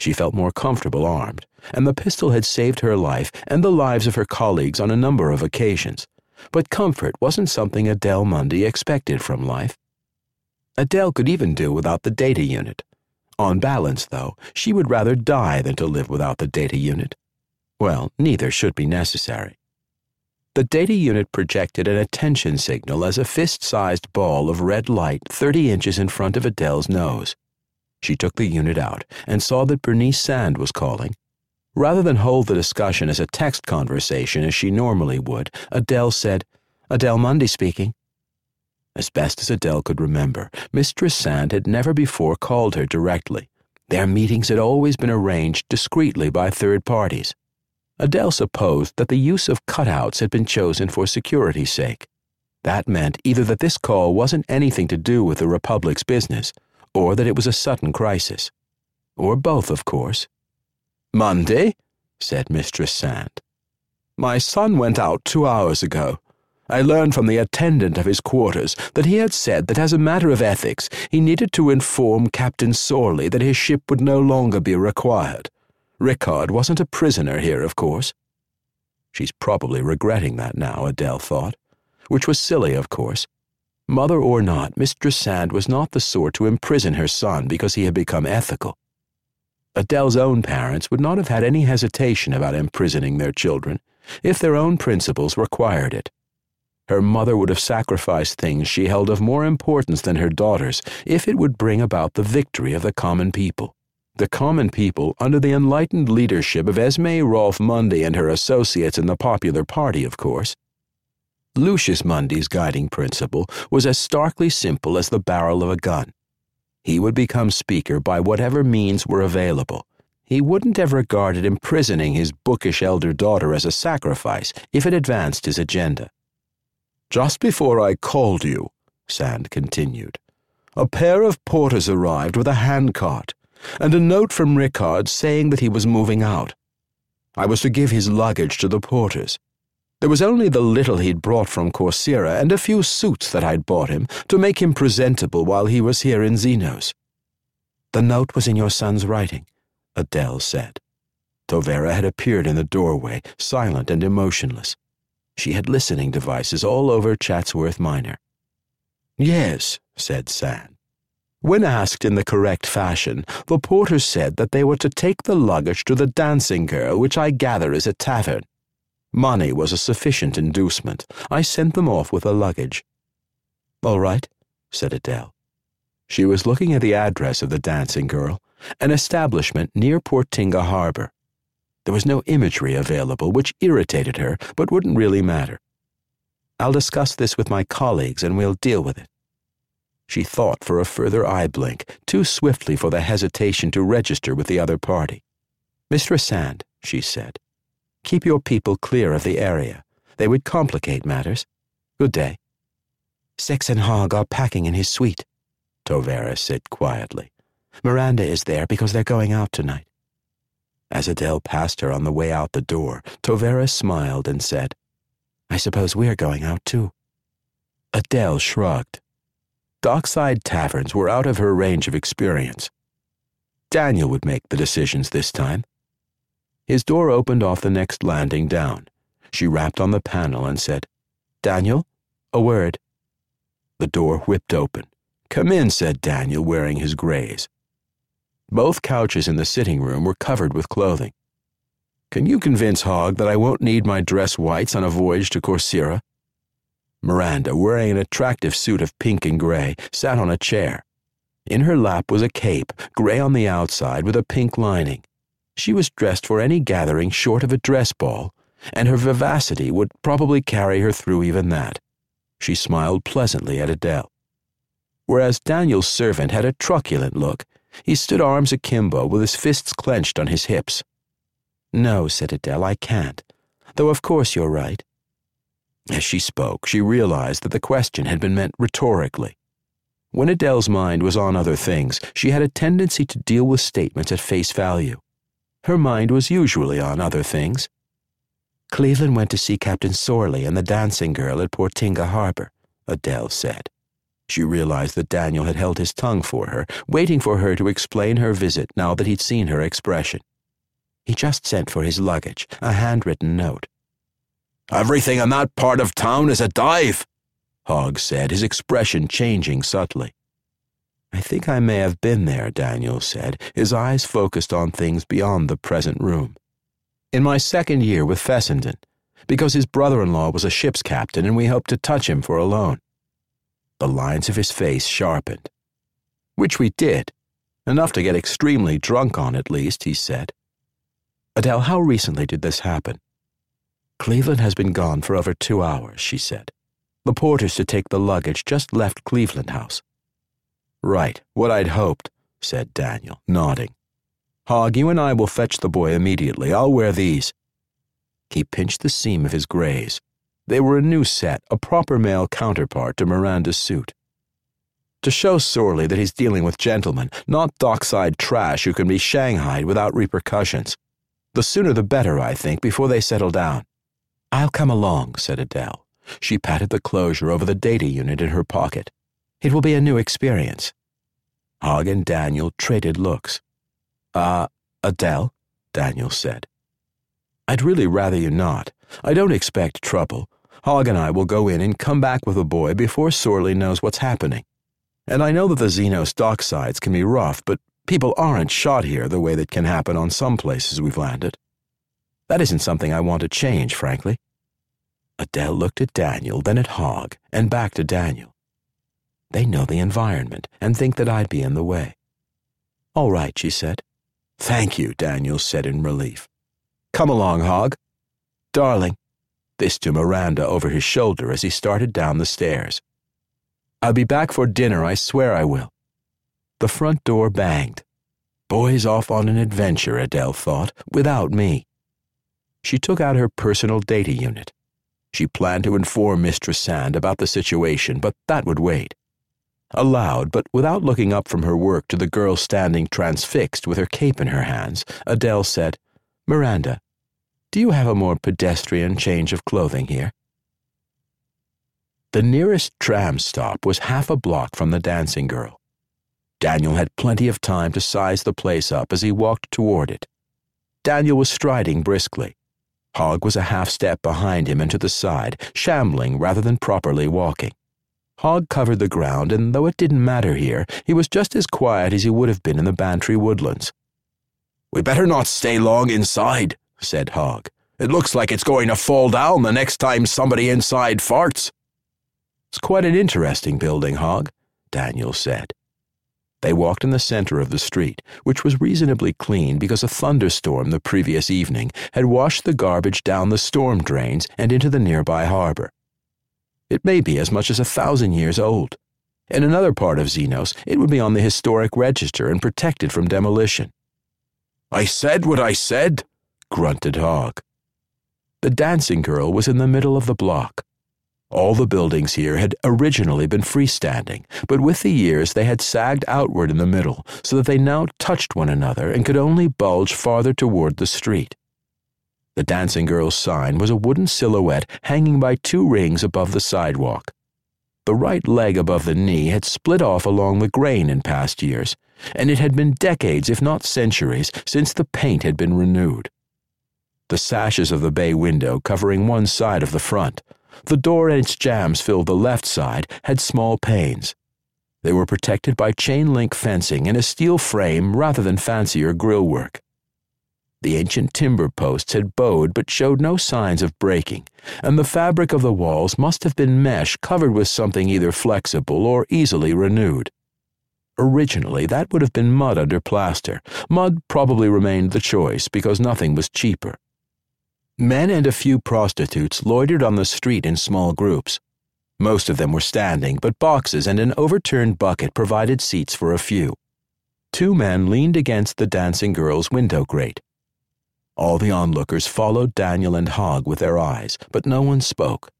She felt more comfortable armed, and the pistol had saved her life and the lives of her colleagues on a number of occasions. But comfort wasn't something Adele Mundy expected from life. Adele could even do without the data unit. On balance, though, she would rather die than to live without the data unit. Well, neither should be necessary. The data unit projected an attention signal as a fist sized ball of red light 30 inches in front of Adele's nose. She took the unit out and saw that Bernice Sand was calling. Rather than hold the discussion as a text conversation as she normally would, Adele said, Adele Mundy speaking. As best as Adele could remember, Mistress Sand had never before called her directly. Their meetings had always been arranged discreetly by third parties. Adele supposed that the use of cutouts had been chosen for security's sake. That meant either that this call wasn't anything to do with the Republic's business, or that it was a sudden crisis. Or both, of course. Mundy, said Mistress Sand. My son went out two hours ago. I learned from the attendant of his quarters that he had said that as a matter of ethics he needed to inform Captain Sorley that his ship would no longer be required. Rickard wasn't a prisoner here, of course. She's probably regretting that now, Adele thought, which was silly, of course. Mother or not, Mistress Sand was not the sort to imprison her son because he had become ethical. Adele's own parents would not have had any hesitation about imprisoning their children if their own principles required it. Her mother would have sacrificed things she held of more importance than her daughters if it would bring about the victory of the common people. The common people, under the enlightened leadership of Esme Rolfe Mundy and her associates in the Popular Party, of course. Lucius Mundy's guiding principle was as starkly simple as the barrel of a gun. He would become Speaker by whatever means were available. He wouldn't have regarded imprisoning his bookish elder daughter as a sacrifice if it advanced his agenda. Just before I called you, Sand continued, a pair of porters arrived with a handcart and a note from Rickard saying that he was moving out. I was to give his luggage to the porters. There was only the little he'd brought from Corcyra and a few suits that I'd bought him to make him presentable while he was here in Xenos. The note was in your son's writing, Adele said. Tovera had appeared in the doorway, silent and emotionless. She had listening devices all over Chatsworth Minor. Yes, said Sand. When asked in the correct fashion, the porter said that they were to take the luggage to the dancing girl, which I gather is a tavern. Money was a sufficient inducement. I sent them off with the luggage. All right, said Adele. She was looking at the address of the dancing girl, an establishment near Portinga Harbor. There was no imagery available, which irritated her, but wouldn't really matter. I'll discuss this with my colleagues and we'll deal with it. She thought for a further eye blink, too swiftly for the hesitation to register with the other party. Mistress Sand, she said, keep your people clear of the area. They would complicate matters. Good day. Six and Hogg are packing in his suite, Tovera said quietly. Miranda is there because they're going out tonight. As Adele passed her on the way out the door, Tovera smiled and said, I suppose we're going out too. Adele shrugged. Dockside taverns were out of her range of experience. Daniel would make the decisions this time. His door opened off the next landing down. She rapped on the panel and said, Daniel, a word. The door whipped open. Come in, said Daniel, wearing his grays. Both couches in the sitting room were covered with clothing. Can you convince Hogg that I won't need my dress whites on a voyage to Corcyra? Miranda, wearing an attractive suit of pink and gray, sat on a chair. In her lap was a cape, gray on the outside with a pink lining. She was dressed for any gathering short of a dress ball, and her vivacity would probably carry her through even that. She smiled pleasantly at Adele. Whereas Daniel's servant had a truculent look, he stood arms akimbo with his fists clenched on his hips. No, said Adele, I can't. Though of course you're right. As she spoke, she realized that the question had been meant rhetorically. When Adele's mind was on other things, she had a tendency to deal with statements at face value. Her mind was usually on other things. Cleveland went to see Captain Sorley and the dancing girl at Portinga Harbor, Adele said. She realized that Daniel had held his tongue for her, waiting for her to explain her visit now that he'd seen her expression. He just sent for his luggage, a handwritten note. Everything in that part of town is a dive, Hogg said, his expression changing subtly. I think I may have been there, Daniel said, his eyes focused on things beyond the present room. In my second year with Fessenden, because his brother in law was a ship's captain and we hoped to touch him for a loan. The lines of his face sharpened. Which we did. Enough to get extremely drunk on, at least, he said. Adele, how recently did this happen? Cleveland has been gone for over two hours, she said. The porters to take the luggage just left Cleveland House. Right, what I'd hoped, said Daniel, nodding. Hogg, you and I will fetch the boy immediately. I'll wear these. He pinched the seam of his grays. They were a new set, a proper male counterpart to Miranda's suit. To show Sorley that he's dealing with gentlemen, not dockside trash who can be shanghaied without repercussions. The sooner the better, I think, before they settle down. I'll come along, said Adele. She patted the closure over the data unit in her pocket. It will be a new experience. Hogg and Daniel traded looks. Ah, uh, Adele, Daniel said. I'd really rather you not. I don't expect trouble. Hogg and I will go in and come back with the boy before Sorley knows what's happening. And I know that the Xenos docksides can be rough, but people aren't shot here the way that can happen on some places we've landed. That isn't something I want to change, frankly. Adele looked at Daniel, then at Hogg, and back to Daniel. They know the environment and think that I'd be in the way. All right, she said. Thank you, Daniel said in relief. Come along, Hogg. Darling. This to Miranda over his shoulder as he started down the stairs. I'll be back for dinner, I swear I will. The front door banged. Boy's off on an adventure, Adele thought, without me. She took out her personal data unit. She planned to inform Mistress Sand about the situation, but that would wait. Aloud, but without looking up from her work to the girl standing transfixed with her cape in her hands, Adele said, Miranda, do you have a more pedestrian change of clothing here? The nearest tram stop was half a block from the dancing girl. Daniel had plenty of time to size the place up as he walked toward it. Daniel was striding briskly. Hogg was a half step behind him and to the side, shambling rather than properly walking. Hogg covered the ground, and though it didn't matter here, he was just as quiet as he would have been in the Bantry woodlands. We better not stay long inside, said Hogg. It looks like it's going to fall down the next time somebody inside farts. It's quite an interesting building, Hogg, Daniel said. They walked in the center of the street, which was reasonably clean because a thunderstorm the previous evening had washed the garbage down the storm drains and into the nearby harbor. It may be as much as a thousand years old. In another part of Xenos, it would be on the historic register and protected from demolition. I said what I said, grunted Hogg. The dancing girl was in the middle of the block. All the buildings here had originally been freestanding, but with the years they had sagged outward in the middle so that they now touched one another and could only bulge farther toward the street. The dancing girl's sign was a wooden silhouette hanging by two rings above the sidewalk. The right leg above the knee had split off along the grain in past years, and it had been decades, if not centuries, since the paint had been renewed. The sashes of the bay window covering one side of the front the door and its jambs filled the left side had small panes. They were protected by chain link fencing and a steel frame rather than fancier grillwork. The ancient timber posts had bowed but showed no signs of breaking, and the fabric of the walls must have been mesh covered with something either flexible or easily renewed. Originally, that would have been mud under plaster. Mud probably remained the choice because nothing was cheaper. Men and a few prostitutes loitered on the street in small groups. Most of them were standing, but boxes and an overturned bucket provided seats for a few. Two men leaned against the dancing girl's window grate. All the onlookers followed Daniel and Hogg with their eyes, but no one spoke.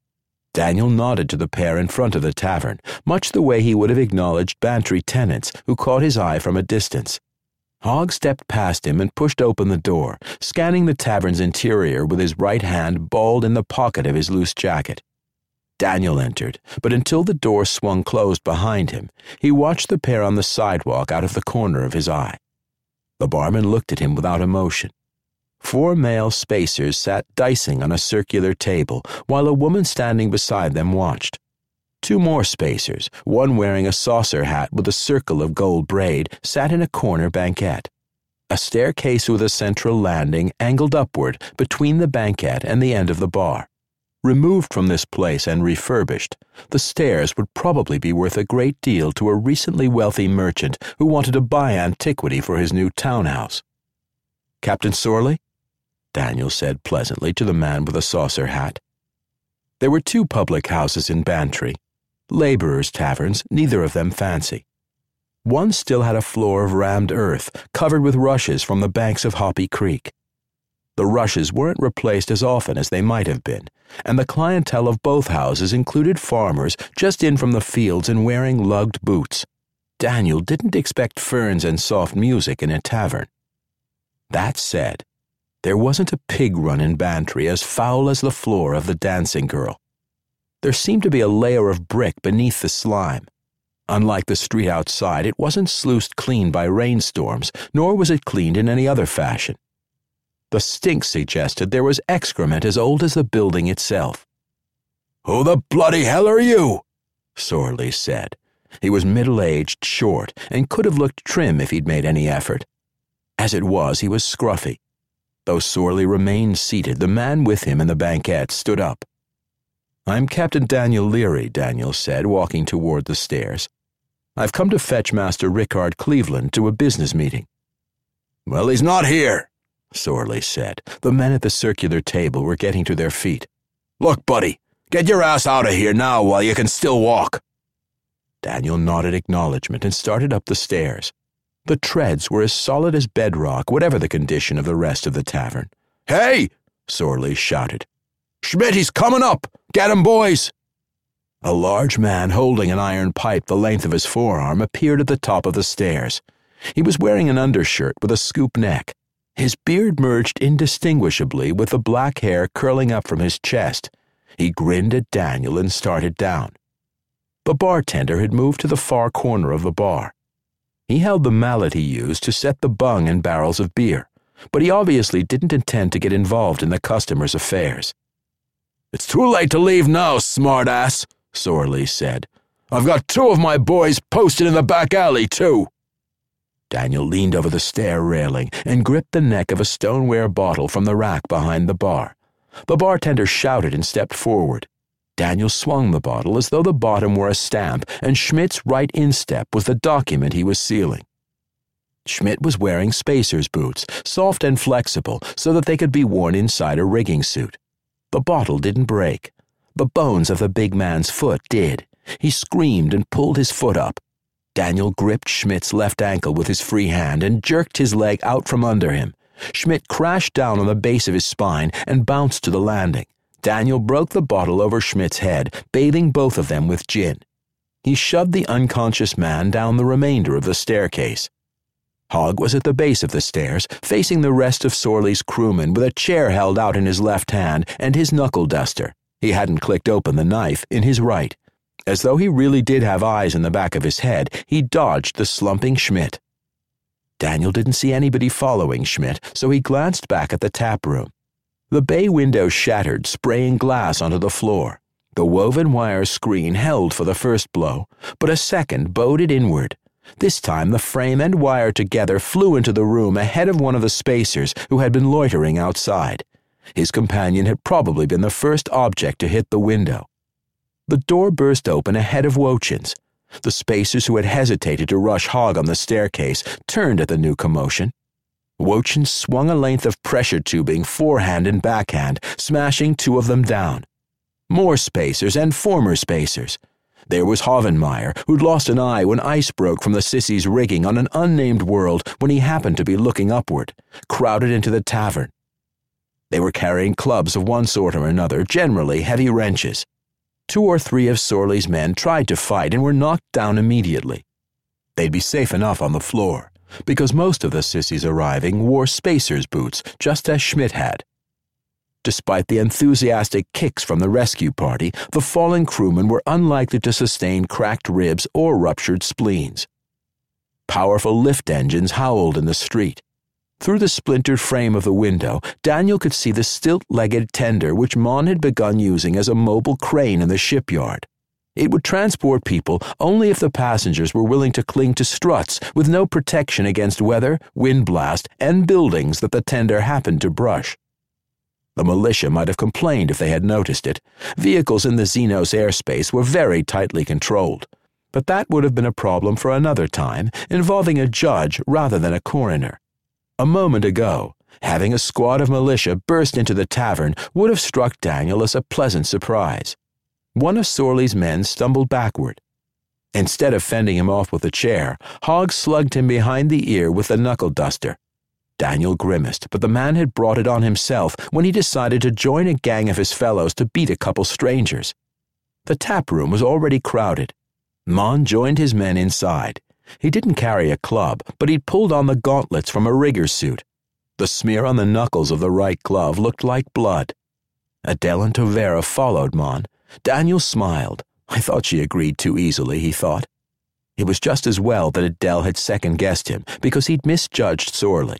Daniel nodded to the pair in front of the tavern, much the way he would have acknowledged Bantry tenants who caught his eye from a distance. Hogg stepped past him and pushed open the door, scanning the tavern's interior with his right hand balled in the pocket of his loose jacket. Daniel entered, but until the door swung closed behind him, he watched the pair on the sidewalk out of the corner of his eye. The barman looked at him without emotion. Four male spacers sat dicing on a circular table while a woman standing beside them watched. Two more spacers, one wearing a saucer hat with a circle of gold braid, sat in a corner banquette. A staircase with a central landing angled upward between the banquette and the end of the bar. Removed from this place and refurbished, the stairs would probably be worth a great deal to a recently wealthy merchant who wanted to buy antiquity for his new townhouse. Captain Sorley? Daniel said pleasantly to the man with the saucer hat. There were two public houses in Bantry, laborers' taverns, neither of them fancy. One still had a floor of rammed earth, covered with rushes from the banks of Hoppy Creek. The rushes weren't replaced as often as they might have been, and the clientele of both houses included farmers just in from the fields and wearing lugged boots. Daniel didn't expect ferns and soft music in a tavern. That said, there wasn't a pig run in Bantry as foul as the floor of the dancing girl. There seemed to be a layer of brick beneath the slime. Unlike the street outside, it wasn't sluiced clean by rainstorms, nor was it cleaned in any other fashion. The stink suggested there was excrement as old as the building itself. Who the bloody hell are you? Sorley said. He was middle aged, short, and could have looked trim if he'd made any effort. As it was, he was scruffy. Though Sorley remained seated, the man with him in the banquette stood up. I'm Captain Daniel Leary, Daniel said, walking toward the stairs. I've come to fetch Master Rickard Cleveland to a business meeting. Well, he's not here, Sorley said. The men at the circular table were getting to their feet. Look, buddy, get your ass out of here now while you can still walk. Daniel nodded acknowledgement and started up the stairs. The treads were as solid as bedrock, whatever the condition of the rest of the tavern. Hey! Sorley shouted. Schmidt, he's coming up! Get him, boys! A large man holding an iron pipe the length of his forearm appeared at the top of the stairs. He was wearing an undershirt with a scoop neck. His beard merged indistinguishably with the black hair curling up from his chest. He grinned at Daniel and started down. The bartender had moved to the far corner of the bar. He held the mallet he used to set the bung in barrels of beer, but he obviously didn't intend to get involved in the customer's affairs. It's too late to leave now, smartass, Sorley said. I've got two of my boys posted in the back alley, too. Daniel leaned over the stair railing and gripped the neck of a stoneware bottle from the rack behind the bar. The bartender shouted and stepped forward. Daniel swung the bottle as though the bottom were a stamp, and Schmidt's right instep was the document he was sealing. Schmidt was wearing spacer's boots, soft and flexible, so that they could be worn inside a rigging suit. The bottle didn't break. The bones of the big man's foot did. He screamed and pulled his foot up. Daniel gripped Schmidt's left ankle with his free hand and jerked his leg out from under him. Schmidt crashed down on the base of his spine and bounced to the landing. Daniel broke the bottle over Schmidt's head, bathing both of them with gin. He shoved the unconscious man down the remainder of the staircase. Hogg was at the base of the stairs, facing the rest of Sorley's crewmen with a chair held out in his left hand and his knuckle duster. He hadn't clicked open the knife in his right. As though he really did have eyes in the back of his head, he dodged the slumping Schmidt. Daniel didn't see anybody following Schmidt, so he glanced back at the tap room. The bay window shattered, spraying glass onto the floor. The woven wire screen held for the first blow, but a second bowed it inward. This time the frame and wire together flew into the room ahead of one of the spacers who had been loitering outside. His companion had probably been the first object to hit the window. The door burst open ahead of Woetjans. The spacers who had hesitated to rush Hogg on the staircase turned at the new commotion. Woetjans swung a length of pressure tubing forehand and backhand, smashing two of them down. More spacers and former spacers. There was Hovenmeyer, who'd lost an eye when ice broke from the Sissie's rigging on an unnamed world when he happened to be looking upward, crowded into the tavern. They were carrying clubs of one sort or another, generally heavy wrenches. Two or three of Sorley's men tried to fight and were knocked down immediately. They'd be safe enough on the floor, because most of the sissies arriving wore spacer's boots, just as Schmidt had. Despite the enthusiastic kicks from the rescue party, the fallen crewmen were unlikely to sustain cracked ribs or ruptured spleens. Powerful lift engines howled in the street. Through the splintered frame of the window, Daniel could see the stilt legged tender which Mon had begun using as a mobile crane in the shipyard. It would transport people only if the passengers were willing to cling to struts with no protection against weather, wind blast, and buildings that the tender happened to brush. The militia might have complained if they had noticed it. Vehicles in the Xenos airspace were very tightly controlled. But that would have been a problem for another time, involving a judge rather than a coroner. A moment ago, having a squad of militia burst into the tavern would have struck Daniel as a pleasant surprise. One of Sorley's men stumbled backward. Instead of fending him off with a chair, Hogg slugged him behind the ear with a knuckle duster. Daniel grimaced, but the man had brought it on himself when he decided to join a gang of his fellows to beat a couple strangers. The tap room was already crowded. Mon joined his men inside. He didn't carry a club, but he'd pulled on the gauntlets from a rigger's suit. The smear on the knuckles of the right glove looked like blood. Adele and Tovera followed Mon. Daniel smiled. I thought she agreed too easily, he thought. It was just as well that Adele had second guessed him, because he'd misjudged sorely.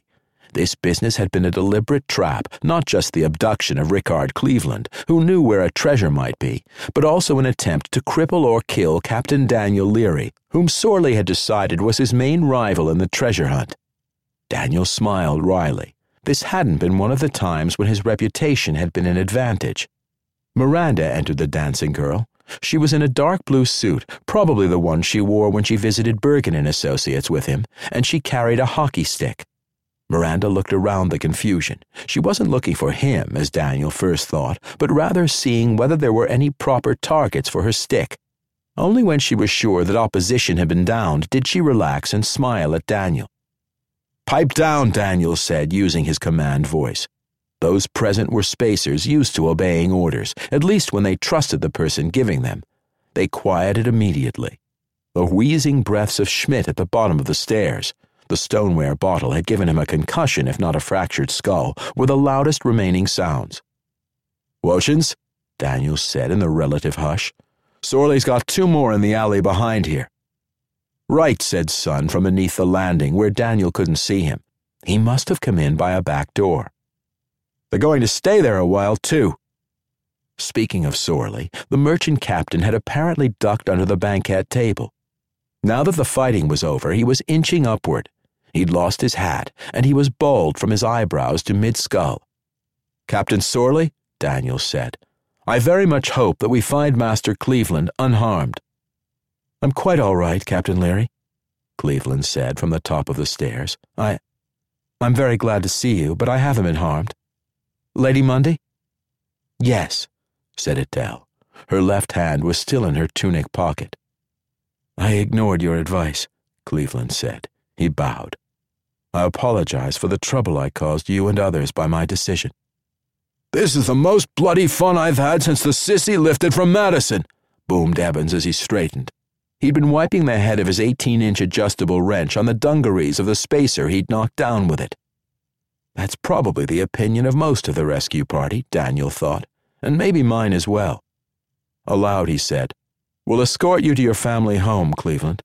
This business had been a deliberate trap, not just the abduction of Rickard Cleveland, who knew where a treasure might be, but also an attempt to cripple or kill Captain Daniel Leary, whom Sorley had decided was his main rival in the treasure hunt. Daniel smiled wryly. This hadn't been one of the times when his reputation had been an advantage. Miranda entered the dancing girl. She was in a dark blue suit, probably the one she wore when she visited Bergen and Associates with him, and she carried a hockey stick. Miranda looked around the confusion. She wasn't looking for him, as Daniel first thought, but rather seeing whether there were any proper targets for her stick. Only when she was sure that opposition had been downed did she relax and smile at Daniel. Pipe down, Daniel said, using his command voice. Those present were spacers used to obeying orders, at least when they trusted the person giving them. They quieted immediately. The wheezing breaths of Schmidt at the bottom of the stairs, the stoneware bottle had given him a concussion, if not a fractured skull, were the loudest remaining sounds. Woetjans, Daniels said in the relative hush. Sorley's got two more in the alley behind here. Right, said Sun from beneath the landing where Daniel couldn't see him. He must have come in by a back door. They're going to stay there a while, too. Speaking of Sorley, the merchant captain had apparently ducked under the banquette table. Now that the fighting was over, he was inching upward. He'd lost his hat, and he was bald from his eyebrows to mid skull. Captain Sorley, Daniel said, I very much hope that we find Master Cleveland unharmed. I'm quite all right, Captain Leary, Cleveland said from the top of the stairs. I. I'm very glad to see you, but I haven't been harmed. Lady Mundy? Yes, said Adele. Her left hand was still in her tunic pocket. I ignored your advice, Cleveland said. He bowed. I apologize for the trouble I caused you and others by my decision. This is the most bloody fun I've had since the sissy lifted from Madison, boomed Evans as he straightened. He'd been wiping the head of his 18 inch adjustable wrench on the dungarees of the spacer he'd knocked down with it. That's probably the opinion of most of the rescue party, Daniel thought, and maybe mine as well. Aloud, he said, We'll escort you to your family home, Cleveland.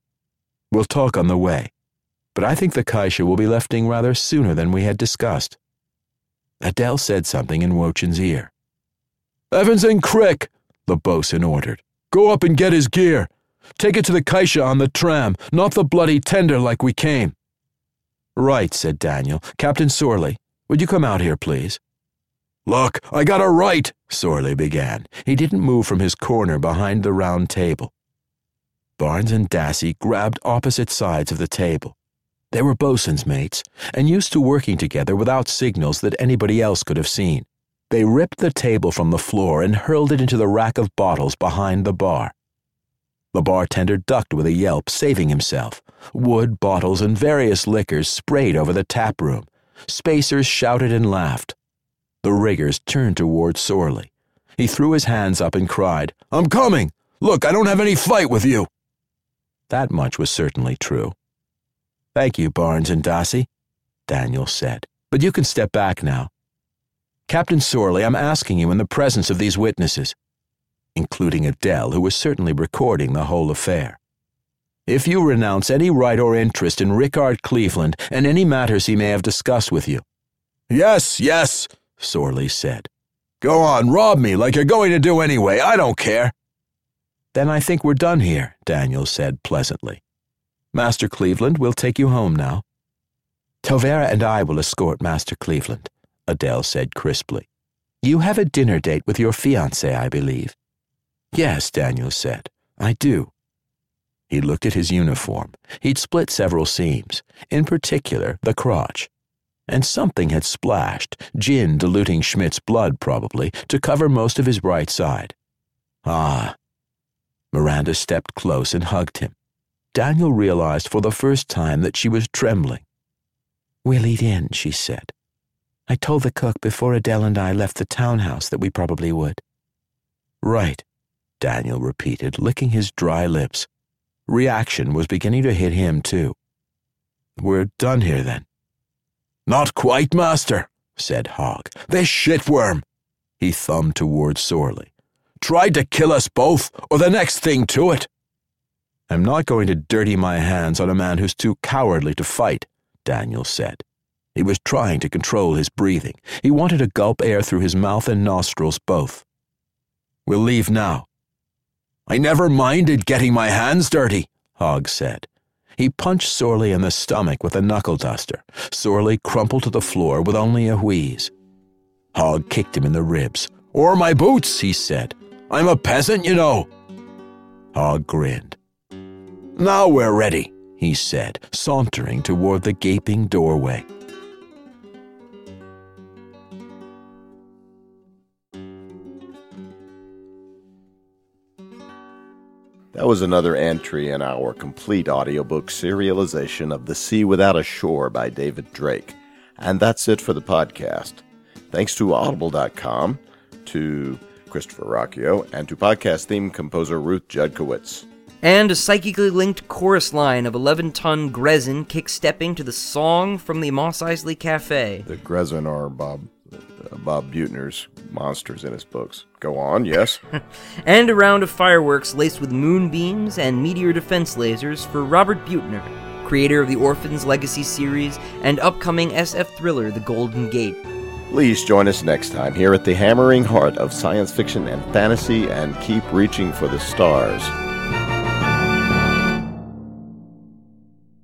We'll talk on the way, but I think the Kaisha will be lifting rather sooner than we had discussed. Adele said something in Woetjans' ear. Evans and Crick, the boatswain ordered. Go up and get his gear. Take it to the Kaisha on the tram, not the bloody tender like we came. Right, said Daniel. Captain Sorley, would you come out here, please? Look, I got a right, Sorley began. He didn't move from his corner behind the round table. Barnes and Dasi grabbed opposite sides of the table. They were bosun's mates, and used to working together without signals that anybody else could have seen. They ripped the table from the floor and hurled it into the rack of bottles behind the bar. The bartender ducked with a yelp, saving himself. Wood, bottles, and various liquors sprayed over the tap room. Spacers shouted and laughed. The riggers turned toward Sorley. He threw his hands up and cried, I'm coming! Look, I don't have any fight with you! That much was certainly true. Thank you, Barnes and Dasi, Daniel said, but you can step back now. Captain Sorley, I'm asking you in the presence of these witnesses, including Adele, who was certainly recording the whole affair. If you renounce any right or interest in Rickard Cleveland and any matters he may have discussed with you. Yes, yes, Sorley said. Go on, rob me like you're going to do anyway. I don't care. Then I think we're done here, Daniel said pleasantly. Master Cleveland, we'll take you home now. Tovera and I will escort Master Cleveland, Adele said crisply. You have a dinner date with your fiancée, I believe. Yes, Daniel said. I do. He looked at his uniform. He'd split several seams, in particular the crotch and something had splashed, gin diluting Schmidt's blood probably, to cover most of his right side. Ah. Miranda stepped close and hugged him. Daniel realized for the first time that she was trembling. We'll eat in, she said. I told the cook before Adele and I left the townhouse that we probably would. Right, Daniel repeated, licking his dry lips. Reaction was beginning to hit him, too. We're done here, then. Not quite, master, said Hogg. This shitworm, he thumbed toward Sorley, tried to kill us both, or the next thing to it. I'm not going to dirty my hands on a man who's too cowardly to fight, Daniel said. He was trying to control his breathing. He wanted to gulp air through his mouth and nostrils both. We'll leave now. I never minded getting my hands dirty, Hogg said. He punched Sorley in the stomach with a knuckle duster. Sorley crumpled to the floor with only a wheeze. Hogg kicked him in the ribs. Or my boots, he said. I'm a peasant, you know. Hogg grinned. Now we're ready, he said, sauntering toward the gaping doorway. That was another entry in our complete audiobook serialization of The Sea Without a Shore by David Drake. And that's it for the podcast. Thanks to Audible.com, to Christopher Ruocchio, and to podcast theme composer Ruth Judkowitz. And a psychically linked chorus line of 11 ton Grezzen kick stepping to the song from the Mos Eisley Cafe. The Grezzen are Bob Bob Buettner's monsters in his books. Go on, yes. *laughs* and a round of fireworks laced with moonbeams and meteor defense lasers for Robert Buettner, creator of the Orphans Legacy series and upcoming SF thriller The Golden Gate. Please join us next time here at the hammering heart of science fiction and fantasy and keep reaching for the stars.